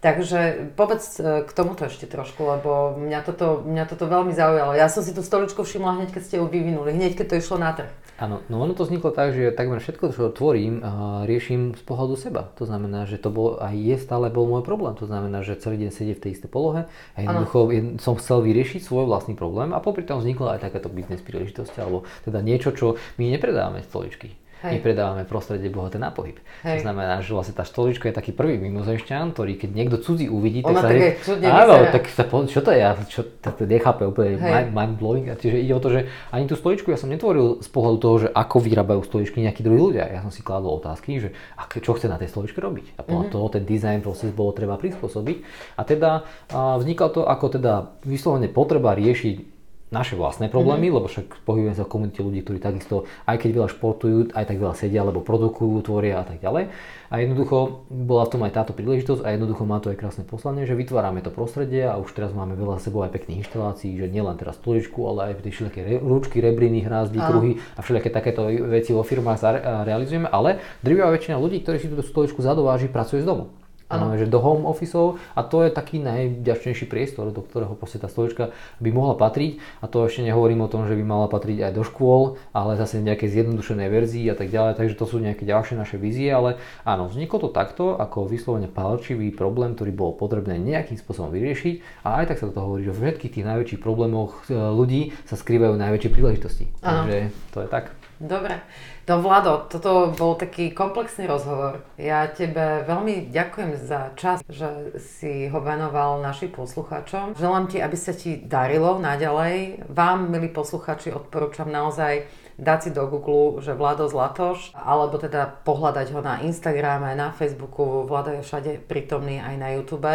S1: Takže povedz e, k tomuto ešte trošku, lebo mňa toto, mňa toto veľmi zaujalo. Ja som si tú stoličku všimla hneď, keď ste ju vyvinuli, hneď, keď to išlo na trh.
S2: Áno, no ono to vzniklo tak, že takmer všetko, čo tvorím, riešim z pohľadu seba. To znamená, že to bol, aj je stále bol môj problém. To znamená, že celý deň sedie v tej istej polohe a jednoducho ano. som chcel vyriešiť svoj vlastný problém a popri tom vznikla aj takáto biznes príležitosť alebo teda niečo, čo my nepredávame stoličky. Hej. My predávame prostredie bohaté na pohyb. Hej. To znamená, že vlastne tá stolička je taký prvý mimozemšťan, ktorý keď niekto cudzí uvidí,
S1: Ona
S2: tak sa...
S1: Také áno,
S2: tak sa po, čo to je, ja čo, to, to nechápe úplne mind, mind blowing. A čiže ide o to, že ani tú stoličku ja som netvoril z pohľadu toho, že ako vyrábajú stoličky nejakí druhí ľudia. Ja som si kladol otázky, že ak, čo chce na tej stoličke robiť. A podľa mm-hmm. toho ten dizajn proces bolo treba prispôsobiť. A teda a vznikalo to ako teda vyslovene potreba riešiť naše vlastné problémy, mm-hmm. lebo však pohybujeme sa v komunite ľudí, ktorí takisto, aj keď veľa športujú, aj tak veľa sedia, alebo produkujú, tvoria a tak ďalej. A jednoducho bola v tom aj táto príležitosť a jednoducho má to aj krásne poslanie, že vytvárame to prostredie a už teraz máme veľa sebou aj pekných inštalácií, že nielen teraz stoličku, ale aj tie všelijaké re, rúčky, rebriny, hrázdy, kruhy a všelijaké takéto veci vo firmách realizujeme, ale drvivá väčšina ľudí, ktorí si túto stoličku zadováži, pracuje z domu. Ano. že do home office a to je taký najvďačnejší priestor, do ktorého proste tá stolička by mohla patriť a to ešte nehovorím o tom, že by mala patriť aj do škôl, ale zase v nejakej zjednodušenej verzii a tak ďalej, takže to sú nejaké ďalšie naše vízie, ale áno, vzniklo to takto ako vyslovene palčivý problém, ktorý bolo potrebné nejakým spôsobom vyriešiť a aj tak sa to hovorí, že v všetkých tých najväčších problémoch e, ľudí sa skrývajú najväčšie príležitosti. Ano. Takže to je tak.
S1: Dobre. No Vlado, toto bol taký komplexný rozhovor. Ja tebe veľmi ďakujem za čas, že si ho venoval našim poslucháčom. Želám ti, aby sa ti darilo naďalej. Vám, milí poslucháči, odporúčam naozaj dať si do Google, že Vlado Zlatoš, alebo teda pohľadať ho na Instagrame, na Facebooku. Vlado je všade prítomný aj na YouTube.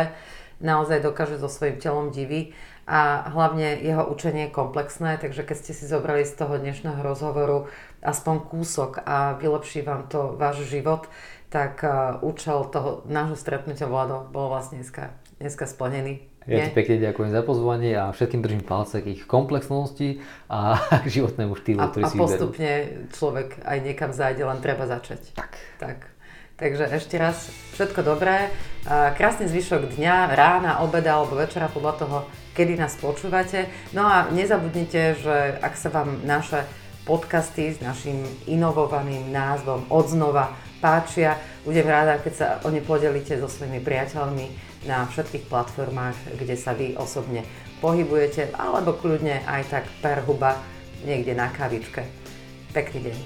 S1: Naozaj dokáže so svojím telom diví a hlavne jeho učenie je komplexné, takže keď ste si zobrali z toho dnešného rozhovoru aspoň kúsok a vylepší vám to váš život, tak uh, účel toho nášho stretnutia vládo bol vlastne dneska, dneska splnený.
S2: Ja ti pekne ďakujem za pozvanie a všetkým držím palce k ich komplexnosti a [LAUGHS] k životnému štýlu,
S1: a,
S2: ktorý
S1: a si A postupne vyberú. človek aj niekam zájde, len treba začať.
S2: Tak.
S1: tak. Takže ešte raz všetko dobré. Krásny zvyšok dňa, rána, obeda alebo večera podľa toho, kedy nás počúvate. No a nezabudnite, že ak sa vám naše podcasty s našim inovovaným názvom Odznova páčia, budem ráda, keď sa o ne podelíte so svojimi priateľmi na všetkých platformách, kde sa vy osobne pohybujete, alebo kľudne aj tak per huba niekde na kavičke. Pekný deň.